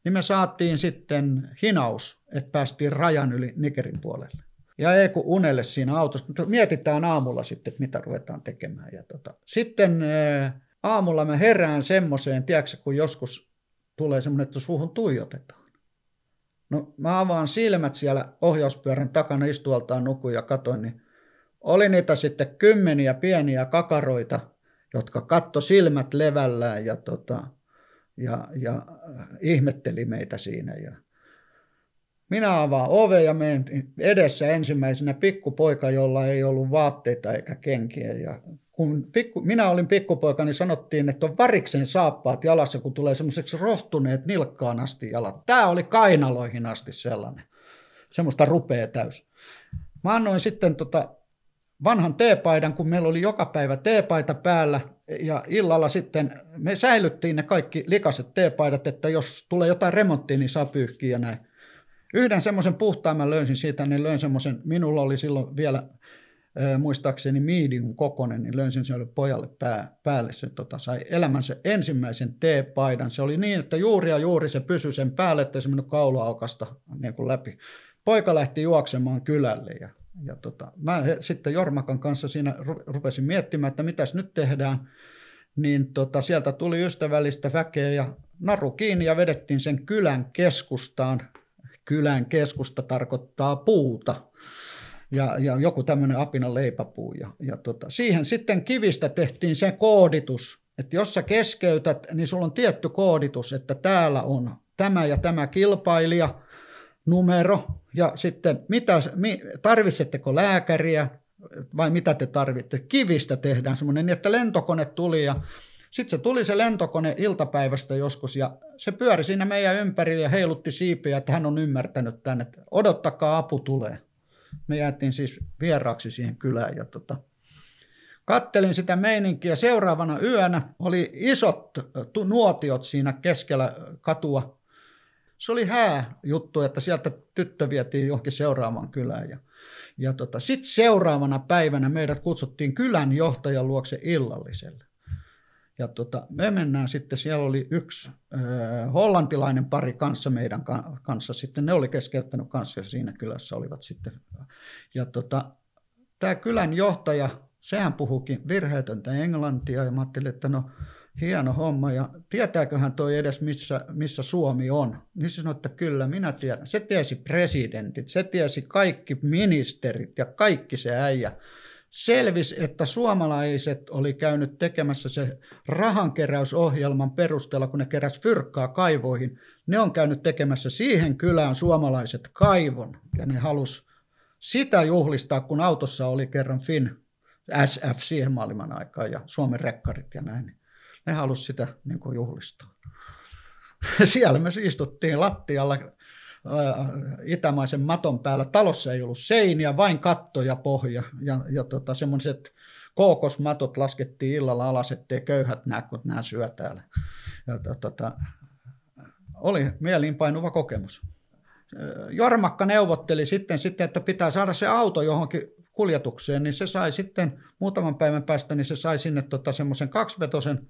niin me saatiin sitten hinaus, että päästiin rajan yli Nigerin puolelle. Ja ei kun unelle siinä autossa. Mietitään aamulla sitten, että mitä ruvetaan tekemään. Ja tota. Sitten aamulla mä herään semmoiseen, tiedätkö, kun joskus tulee semmoinen, että suuhun tuijotetaan. No mä avaan silmät siellä ohjauspyörän takana istualtaan nukuin ja katoin, niin oli niitä sitten kymmeniä pieniä kakaroita, jotka katto silmät levällään ja, tota, ja, ja ihmetteli meitä siinä. Ja minä avaan ove ja menen edessä ensimmäisenä pikkupoika, jolla ei ollut vaatteita eikä kenkiä. Ja kun pikku, minä olin pikkupoika, niin sanottiin, että on variksen saappaat jalassa, kun tulee semmoiseksi rohtuneet nilkkaan asti jalat. Tämä oli kainaloihin asti sellainen. Semmoista rupea täys. Mä annoin sitten tota vanhan teepaidan, kun meillä oli joka päivä teepaita päällä, ja illalla sitten me säilyttiin ne kaikki likaset teepaidat, että jos tulee jotain remonttia, niin saa pyyhkiä ja näin. Yhden semmoisen puhtaimman löysin siitä, niin löin semmoisen, minulla oli silloin vielä muistaakseni medium kokonen, niin löysin sen pojalle pää, päälle. Se tota, sai elämänsä ensimmäisen T-paidan. Se oli niin, että juuri ja juuri se pysyi sen päälle, että se mennyt kaulaaukasta niin kuin läpi. Poika lähti juoksemaan kylälle ja, ja tota, mä sitten Jormakan kanssa siinä rupesin miettimään, että mitäs nyt tehdään. Niin tota, sieltä tuli ystävällistä väkeä ja naru kiinni ja vedettiin sen kylän keskustaan kylän keskusta tarkoittaa puuta ja, ja joku tämmöinen apina leipäpuu. Ja, ja tota, siihen sitten kivistä tehtiin se kooditus, että jos sä keskeytät, niin sulla on tietty kooditus, että täällä on tämä ja tämä kilpailija, numero, ja sitten mitä, tarvitsetteko lääkäriä vai mitä te tarvitte. Kivistä tehdään semmoinen, niin että lentokone tuli ja Sitten se tuli se lentokone iltapäivästä joskus ja se pyöri siinä meidän ympärillä ja heilutti siipiä, että hän on ymmärtänyt tänne, että odottakaa apu tulee. Me jäätiin siis vieraaksi siihen kylään ja tota, kattelin sitä meininkiä. Seuraavana yönä oli isot nuotiot siinä keskellä katua. Se oli hää juttu, että sieltä tyttö vietiin johonkin seuraavaan kylään. Ja, ja tota, sitten seuraavana päivänä meidät kutsuttiin kylän johtajan luokse illalliselle. Ja tota, me mennään sitten, siellä oli yksi äh, hollantilainen pari kanssa meidän kanssa, sitten ne oli keskeyttänyt kanssa ja siinä kylässä olivat sitten. Ja tota, tämä kylän johtaja, sehän puhukin virheetöntä englantia ja mä ajattelin, että no hieno homma ja tietääköhän toi edes missä, missä Suomi on. Niin se sanoi, että kyllä minä tiedän. Se tiesi presidentit, se tiesi kaikki ministerit ja kaikki se äijä selvisi, että suomalaiset oli käynyt tekemässä se rahankeräysohjelman perusteella, kun ne keräs fyrkkaa kaivoihin. Ne on käynyt tekemässä siihen kylään suomalaiset kaivon ja ne halus sitä juhlistaa, kun autossa oli kerran Fin SF siihen maailman aikaan ja Suomen rekkarit ja näin. Ne halusi sitä niin kuin juhlistaa. Siellä me istuttiin lattialla itämaisen maton päällä. Talossa ei ollut seiniä, vain katto ja pohja. Ja, ja tota, semmoiset kookosmatot laskettiin illalla alas, ettei köyhät näe, kun nämä syö täällä. Ja, tota, oli mieliinpainuva kokemus. Jormakka neuvotteli sitten, sitten, että pitää saada se auto johonkin kuljetukseen, niin se sai sitten muutaman päivän päästä, niin se sai sinne tota, semmoisen kaksivetosen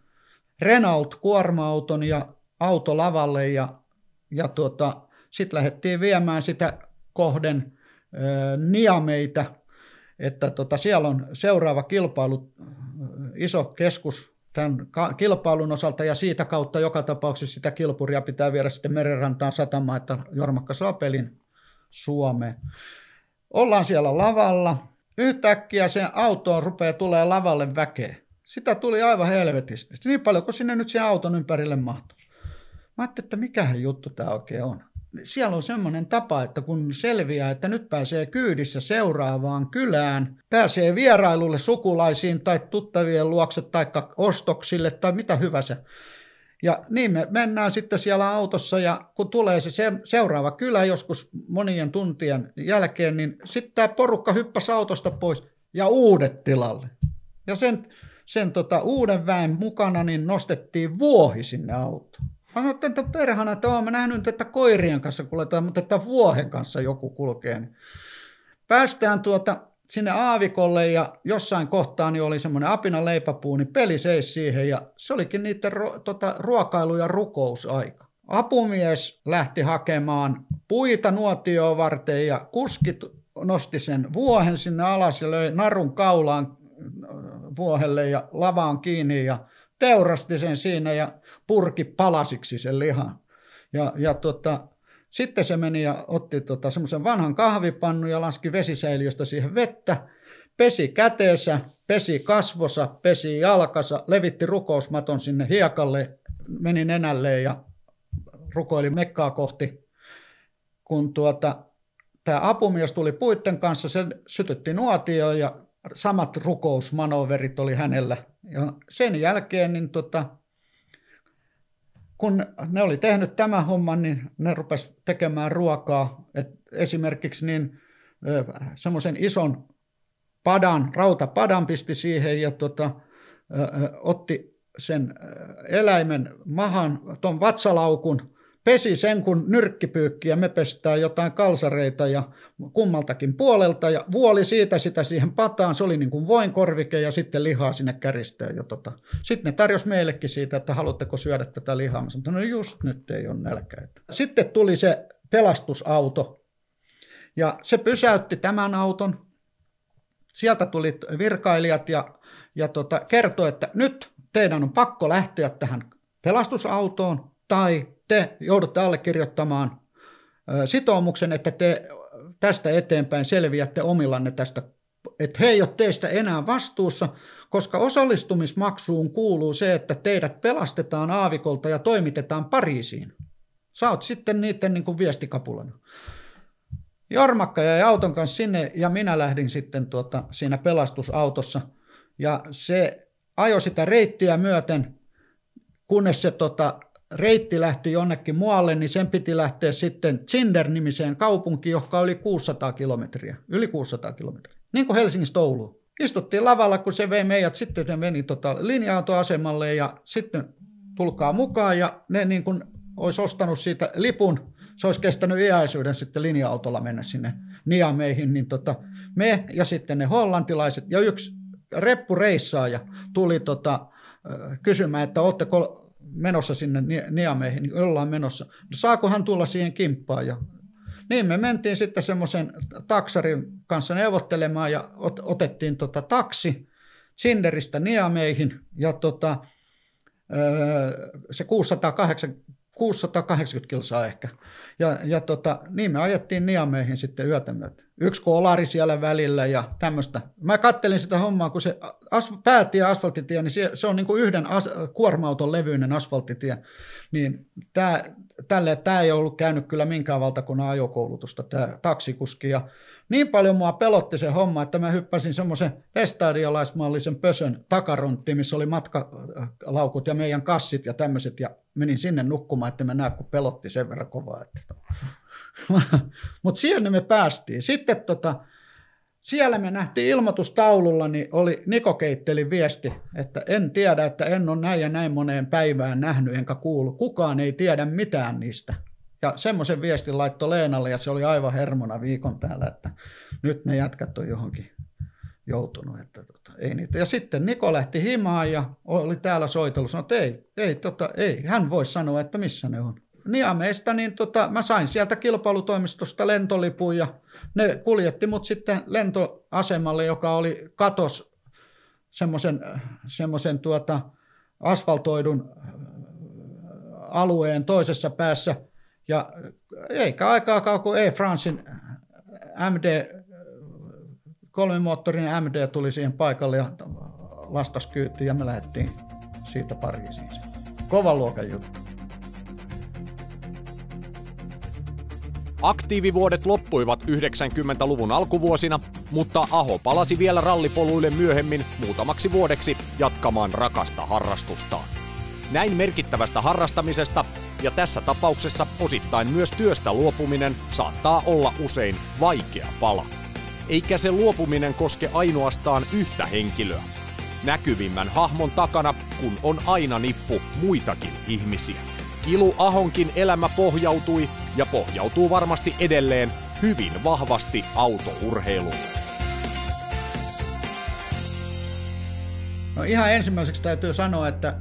Renault kuorma-auton ja auto lavalle ja, ja tuota, sitten lähdettiin viemään sitä kohden niameita, että tota, siellä on seuraava kilpailu, iso keskus tämän kilpailun osalta ja siitä kautta joka tapauksessa sitä kilpuria pitää viedä sitten merenrantaan satamaan, että Jormakka saa pelin Suomeen. Ollaan siellä lavalla. Yhtäkkiä se autoon rupeaa tulee lavalle väkeä. Sitä tuli aivan helvetisti. Niin paljon kuin sinne nyt sen auton ympärille mahtuu. Mä ajattelin, että mikähän juttu tämä oikein on siellä on semmoinen tapa, että kun selviää, että nyt pääsee kyydissä seuraavaan kylään, pääsee vierailulle sukulaisiin tai tuttavien luokse tai ostoksille tai mitä hyvänsä. Ja niin me mennään sitten siellä autossa ja kun tulee se seuraava kylä joskus monien tuntien jälkeen, niin sitten tämä porukka hyppäsi autosta pois ja uudet tilalle. Ja sen, sen tota, uuden väen mukana niin nostettiin vuohi sinne autoon. Mä sanoin, että perhana, että olen nähnyt, että koirien kanssa kuljetaan, mutta että vuohen kanssa joku kulkee. Niin päästään tuota sinne aavikolle ja jossain kohtaa niin oli semmoinen apina leipäpuu, niin peli seis siihen ja se olikin niiden ro, tota, ruokailu- ja rukousaika. Apumies lähti hakemaan puita nuotioon varten ja kuskit nosti sen vuohen sinne alas ja löi narun kaulaan vuohelle ja lavaan kiinni ja teurasti sen siinä ja purki palasiksi sen lihan. Ja, ja tota, sitten se meni ja otti tota, semmoisen vanhan kahvipannun ja laski vesisäiliöstä siihen vettä, pesi käteensä, pesi kasvossa, pesi jalkansa, levitti rukousmaton sinne hiekalle, meni nenälleen ja rukoili mekkaa kohti. Kun tuota, tämä apumies tuli puitten kanssa, se sytytti nuotio ja samat rukousmanoverit oli hänellä. Ja sen jälkeen niin tota, kun ne oli tehnyt tämän homman, niin ne rupes tekemään ruokaa. Et esimerkiksi niin, semmoisen ison padan, rautapadan pisti siihen ja tota, otti sen eläimen mahan, tuon vatsalaukun, pesi sen, kun nyrkkipyykkiä me pestään jotain kalsareita ja kummaltakin puolelta ja vuoli siitä sitä siihen pataan. Se oli niin kuin voinkorvike ja sitten lihaa sinne käristää. Ja tota. Sitten ne tarjosi meillekin siitä, että haluatteko syödä tätä lihaa. Mä sanoin, no just nyt ei ole nälkä. Sitten tuli se pelastusauto ja se pysäytti tämän auton. Sieltä tuli virkailijat ja, ja tota, kertoi, että nyt teidän on pakko lähteä tähän pelastusautoon tai te joudutte allekirjoittamaan sitoumuksen, että te tästä eteenpäin selviätte omillanne tästä, että he ei ole teistä enää vastuussa, koska osallistumismaksuun kuuluu se, että teidät pelastetaan aavikolta ja toimitetaan Pariisiin. Sä oot sitten niiden niin kuin viestikapulana. Jormakka jäi auton kanssa sinne ja minä lähdin sitten tuota, siinä pelastusautossa. Ja se ajoi sitä reittiä myöten kunnes se tota, reitti lähti jonnekin muualle, niin sen piti lähteä sitten Zinder-nimiseen kaupunkiin, joka oli 600 kilometriä, yli 600 kilometriä, niin kuin Helsingistä Ouluun. Istuttiin lavalla, kun se vei meidät, sitten se meni tota linja-autoasemalle ja sitten tulkaa mukaan ja ne niin kuin olisi ostanut siitä lipun, se olisi kestänyt iäisyyden sitten linja-autolla mennä sinne Niameihin, niin tota, me ja sitten ne hollantilaiset ja yksi reppureissaaja tuli tota, kysymään, että oletteko menossa sinne Niameihin, niin ollaan menossa. No, saakohan tulla siihen kimppaan? Ja niin me mentiin sitten semmoisen taksarin kanssa neuvottelemaan ja ot, otettiin tota taksi Cinderistä Niameihin ja tota, se 680, 680 kilsaa ehkä. Ja, ja tota, niin me ajettiin Niameihin sitten yötä myötä. Yksi kolari siellä välillä ja tämmöistä. Mä kattelin sitä hommaa, kun se as, päätie asfalttitie, niin se, se on niin kuin yhden as, kuorma-auton levyinen asfalttitie. Niin tämä, tälle, tämä ei ollut käynyt kyllä minkään valtakunnan ajokoulutusta, tämä taksikuski. Ja niin paljon mua pelotti se homma, että mä hyppäsin semmoisen estadialaismallisen pösön takaronttiin, missä oli matkalaukut ja meidän kassit ja tämmöiset, ja menin sinne nukkumaan, että mä näe, kun pelotti sen verran kovaa. Että... Mutta siellä me päästiin. Sitten tota, siellä me nähtiin ilmoitustaululla, niin oli Niko Keittelin viesti, että en tiedä, että en ole näin ja näin moneen päivään nähnyt enkä kuulu. Kukaan ei tiedä mitään niistä. Ja semmoisen viestin laittoi Leenalle ja se oli aivan hermona viikon täällä, että nyt ne jätkät on johonkin joutunut. Että tota, ei niitä. Ja sitten Niko lähti himaan ja oli täällä soitellut. että ei, ei, tota, ei, hän voi sanoa, että missä ne on. Niameista, niin tota, mä sain sieltä kilpailutoimistosta lentolipun ja ne kuljetti mut sitten lentoasemalle, joka oli katos semmoisen semmoisen tuota, asfaltoidun alueen toisessa päässä – ja eikä aikaa kun Air Francein MD, kolmimoottorinen MD tuli siihen paikalle ja lastas kyytiin ja me lähdettiin siitä Pariisiin. Kova luokan juttu.
Aktiivivuodet loppuivat 90-luvun alkuvuosina, mutta Aho palasi vielä rallipoluille myöhemmin muutamaksi vuodeksi jatkamaan rakasta harrastustaan. Näin merkittävästä harrastamisesta ja tässä tapauksessa osittain myös työstä luopuminen saattaa olla usein vaikea pala. Eikä se luopuminen koske ainoastaan yhtä henkilöä. Näkyvimmän hahmon takana, kun on aina nippu muitakin ihmisiä. Kilu Ahonkin elämä pohjautui ja pohjautuu varmasti edelleen hyvin vahvasti autourheiluun.
No ihan ensimmäiseksi täytyy sanoa, että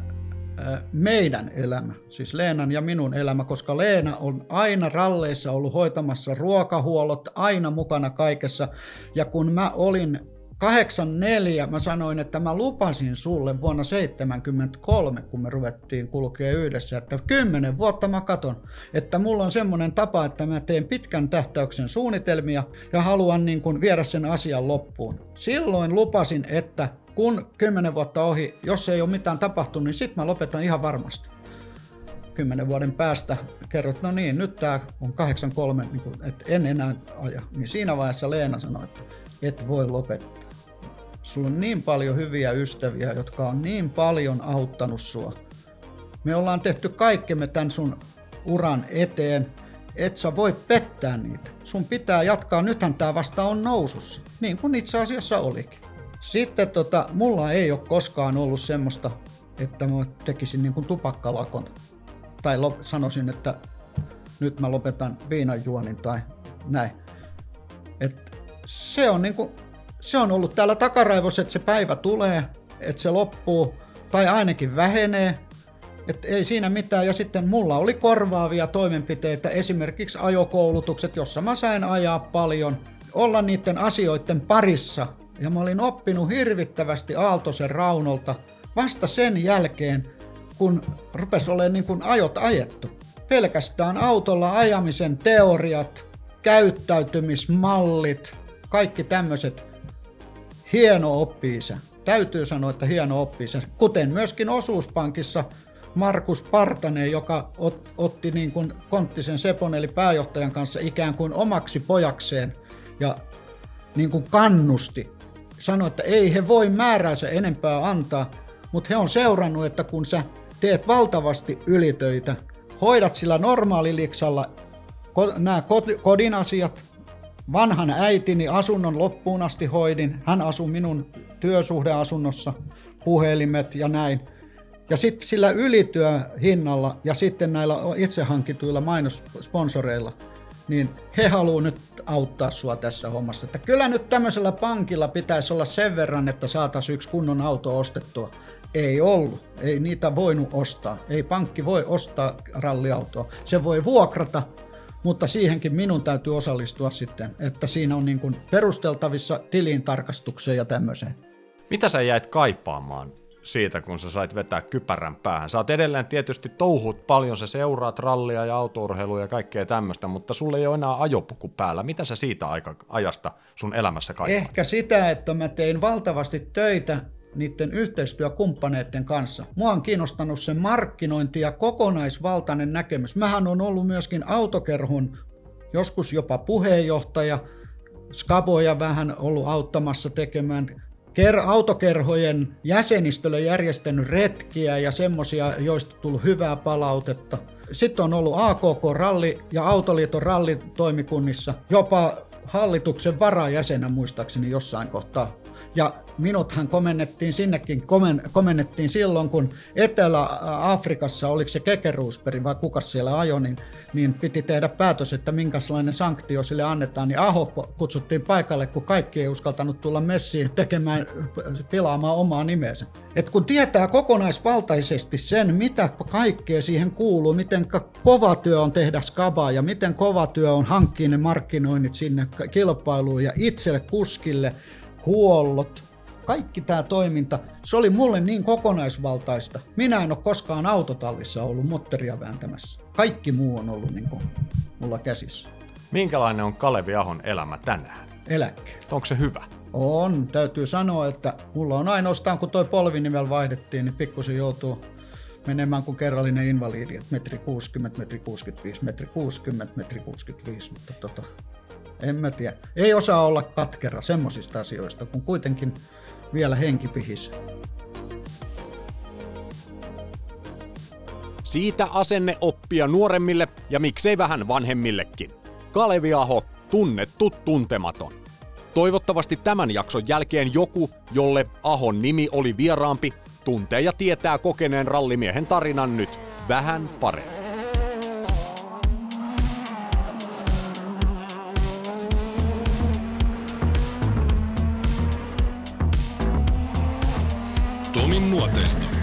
meidän elämä, siis Leenan ja minun elämä, koska Leena on aina ralleissa ollut hoitamassa ruokahuollot, aina mukana kaikessa. Ja kun mä olin 84, mä sanoin, että mä lupasin sulle vuonna 73, kun me ruvettiin kulkea yhdessä, että kymmenen vuotta mä katon, että mulla on semmoinen tapa, että mä teen pitkän tähtäyksen suunnitelmia ja haluan niin kuin viedä sen asian loppuun. Silloin lupasin, että kun kymmenen vuotta ohi, jos ei ole mitään tapahtunut, niin sitten mä lopetan ihan varmasti. Kymmenen vuoden päästä kerrot, no niin, nyt tämä on 83, niin kuin, että en enää aja. Niin siinä vaiheessa Leena sanoi, että et voi lopettaa. Sulla on niin paljon hyviä ystäviä, jotka on niin paljon auttanut sua. Me ollaan tehty kaikkemme tämän sun uran eteen, et sä voi pettää niitä. Sun pitää jatkaa, nythän tämä vasta on nousussa, niin kuin itse asiassa olikin. Sitten tota, mulla ei ole koskaan ollut semmoista, että mä tekisin niin kuin tupakkalakon. Tai lop, sanoisin, että nyt mä lopetan viinanjuonin tai näin. Et se, on niin kuin, se on ollut täällä takaraivossa, että se päivä tulee, että se loppuu tai ainakin vähenee. Et ei siinä mitään. Ja sitten mulla oli korvaavia toimenpiteitä, esimerkiksi ajokoulutukset, jossa mä sain ajaa paljon, olla niiden asioiden parissa ja mä olin oppinut hirvittävästi Aaltosen Raunolta vasta sen jälkeen, kun rupesi olemaan niin kuin ajot ajettu. Pelkästään autolla ajamisen teoriat, käyttäytymismallit, kaikki tämmöiset. Hieno oppii Täytyy sanoa, että hieno oppii Kuten myöskin osuuspankissa Markus Partanen, joka ot, otti niin kuin Konttisen Sepon eli pääjohtajan kanssa ikään kuin omaksi pojakseen ja niin kuin kannusti. Sanoi, että ei he voi määräänsä enempää antaa, mutta he on seurannut, että kun sä teet valtavasti ylitöitä, hoidat sillä normaaliliksalla nämä kodin asiat, vanhan äitini asunnon loppuun asti hoidin, hän asui minun työsuhdeasunnossa, puhelimet ja näin. Ja sitten sillä ylityöhinnalla ja sitten näillä itse hankituilla mainossponsoreilla, niin he haluavat nyt auttaa sua tässä hommassa. Että kyllä nyt tämmöisellä pankilla pitäisi olla sen verran, että saataisiin yksi kunnon auto ostettua. Ei ollut, ei niitä voinut ostaa. Ei pankki voi ostaa ralliautoa. Se voi vuokrata, mutta siihenkin minun täytyy osallistua sitten, että siinä on niin kuin perusteltavissa tilintarkastukseen ja tämmöiseen.
Mitä sä jäit kaipaamaan siitä, kun sä sait vetää kypärän päähän. Sä oot edelleen tietysti touhut paljon, sä seuraat rallia ja autourheilua ja kaikkea tämmöistä, mutta sulle ei ole enää ajopuku päällä. Mitä sä siitä aika, ajasta sun elämässä kaipaat?
Ehkä sitä, että mä tein valtavasti töitä niiden yhteistyökumppaneiden kanssa. Mua on kiinnostanut se markkinointi ja kokonaisvaltainen näkemys. Mähän on ollut myöskin autokerhon joskus jopa puheenjohtaja, Skaboja vähän ollut auttamassa tekemään ker- autokerhojen jäsenistölle järjestänyt retkiä ja semmoisia, joista tullut hyvää palautetta. Sitten on ollut AKK-ralli ja Autoliiton rallitoimikunnissa, jopa hallituksen varajäsenä muistaakseni jossain kohtaa ja minuthan komennettiin sinnekin, komen, komennettiin silloin, kun Etelä-Afrikassa, oliko se Kekeruusperi vai kuka siellä ajo, niin, niin piti tehdä päätös, että minkälainen sanktio sille annetaan. Niin Aho kutsuttiin paikalle, kun kaikki ei uskaltanut tulla messiin tekemään, pilaamaan omaa nimeensä. Et kun tietää kokonaisvaltaisesti sen, mitä kaikkea siihen kuuluu, miten kova työ on tehdä skabaa ja miten kova työ on hankkia ne markkinoinnit sinne kilpailuun ja itselle kuskille, huollot, kaikki tämä toiminta, se oli mulle niin kokonaisvaltaista. Minä en ole koskaan autotallissa ollut motteria vääntämässä. Kaikki muu on ollut niin kuin mulla käsissä.
Minkälainen on Kalevi Ahon elämä tänään?
Eläkkeellä.
Onko se hyvä?
On. Täytyy sanoa, että mulla on ainoastaan, kun toi polvinivel vaihdettiin, niin pikkusen joutuu menemään kuin kerrallinen invalidi, että metri 60, metri 65, metri 60, metri 65, mutta tota, en mä tiedä. Ei osaa olla katkera semmoisista asioista, kun kuitenkin vielä henki pihis.
Siitä asenne oppia nuoremmille ja miksei vähän vanhemmillekin. Kalevi Aho, tunnettu tuntematon. Toivottavasti tämän jakson jälkeen joku, jolle Ahon nimi oli vieraampi, tuntee ja tietää kokeneen rallimiehen tarinan nyt vähän paremmin.
Tomin nuoteista.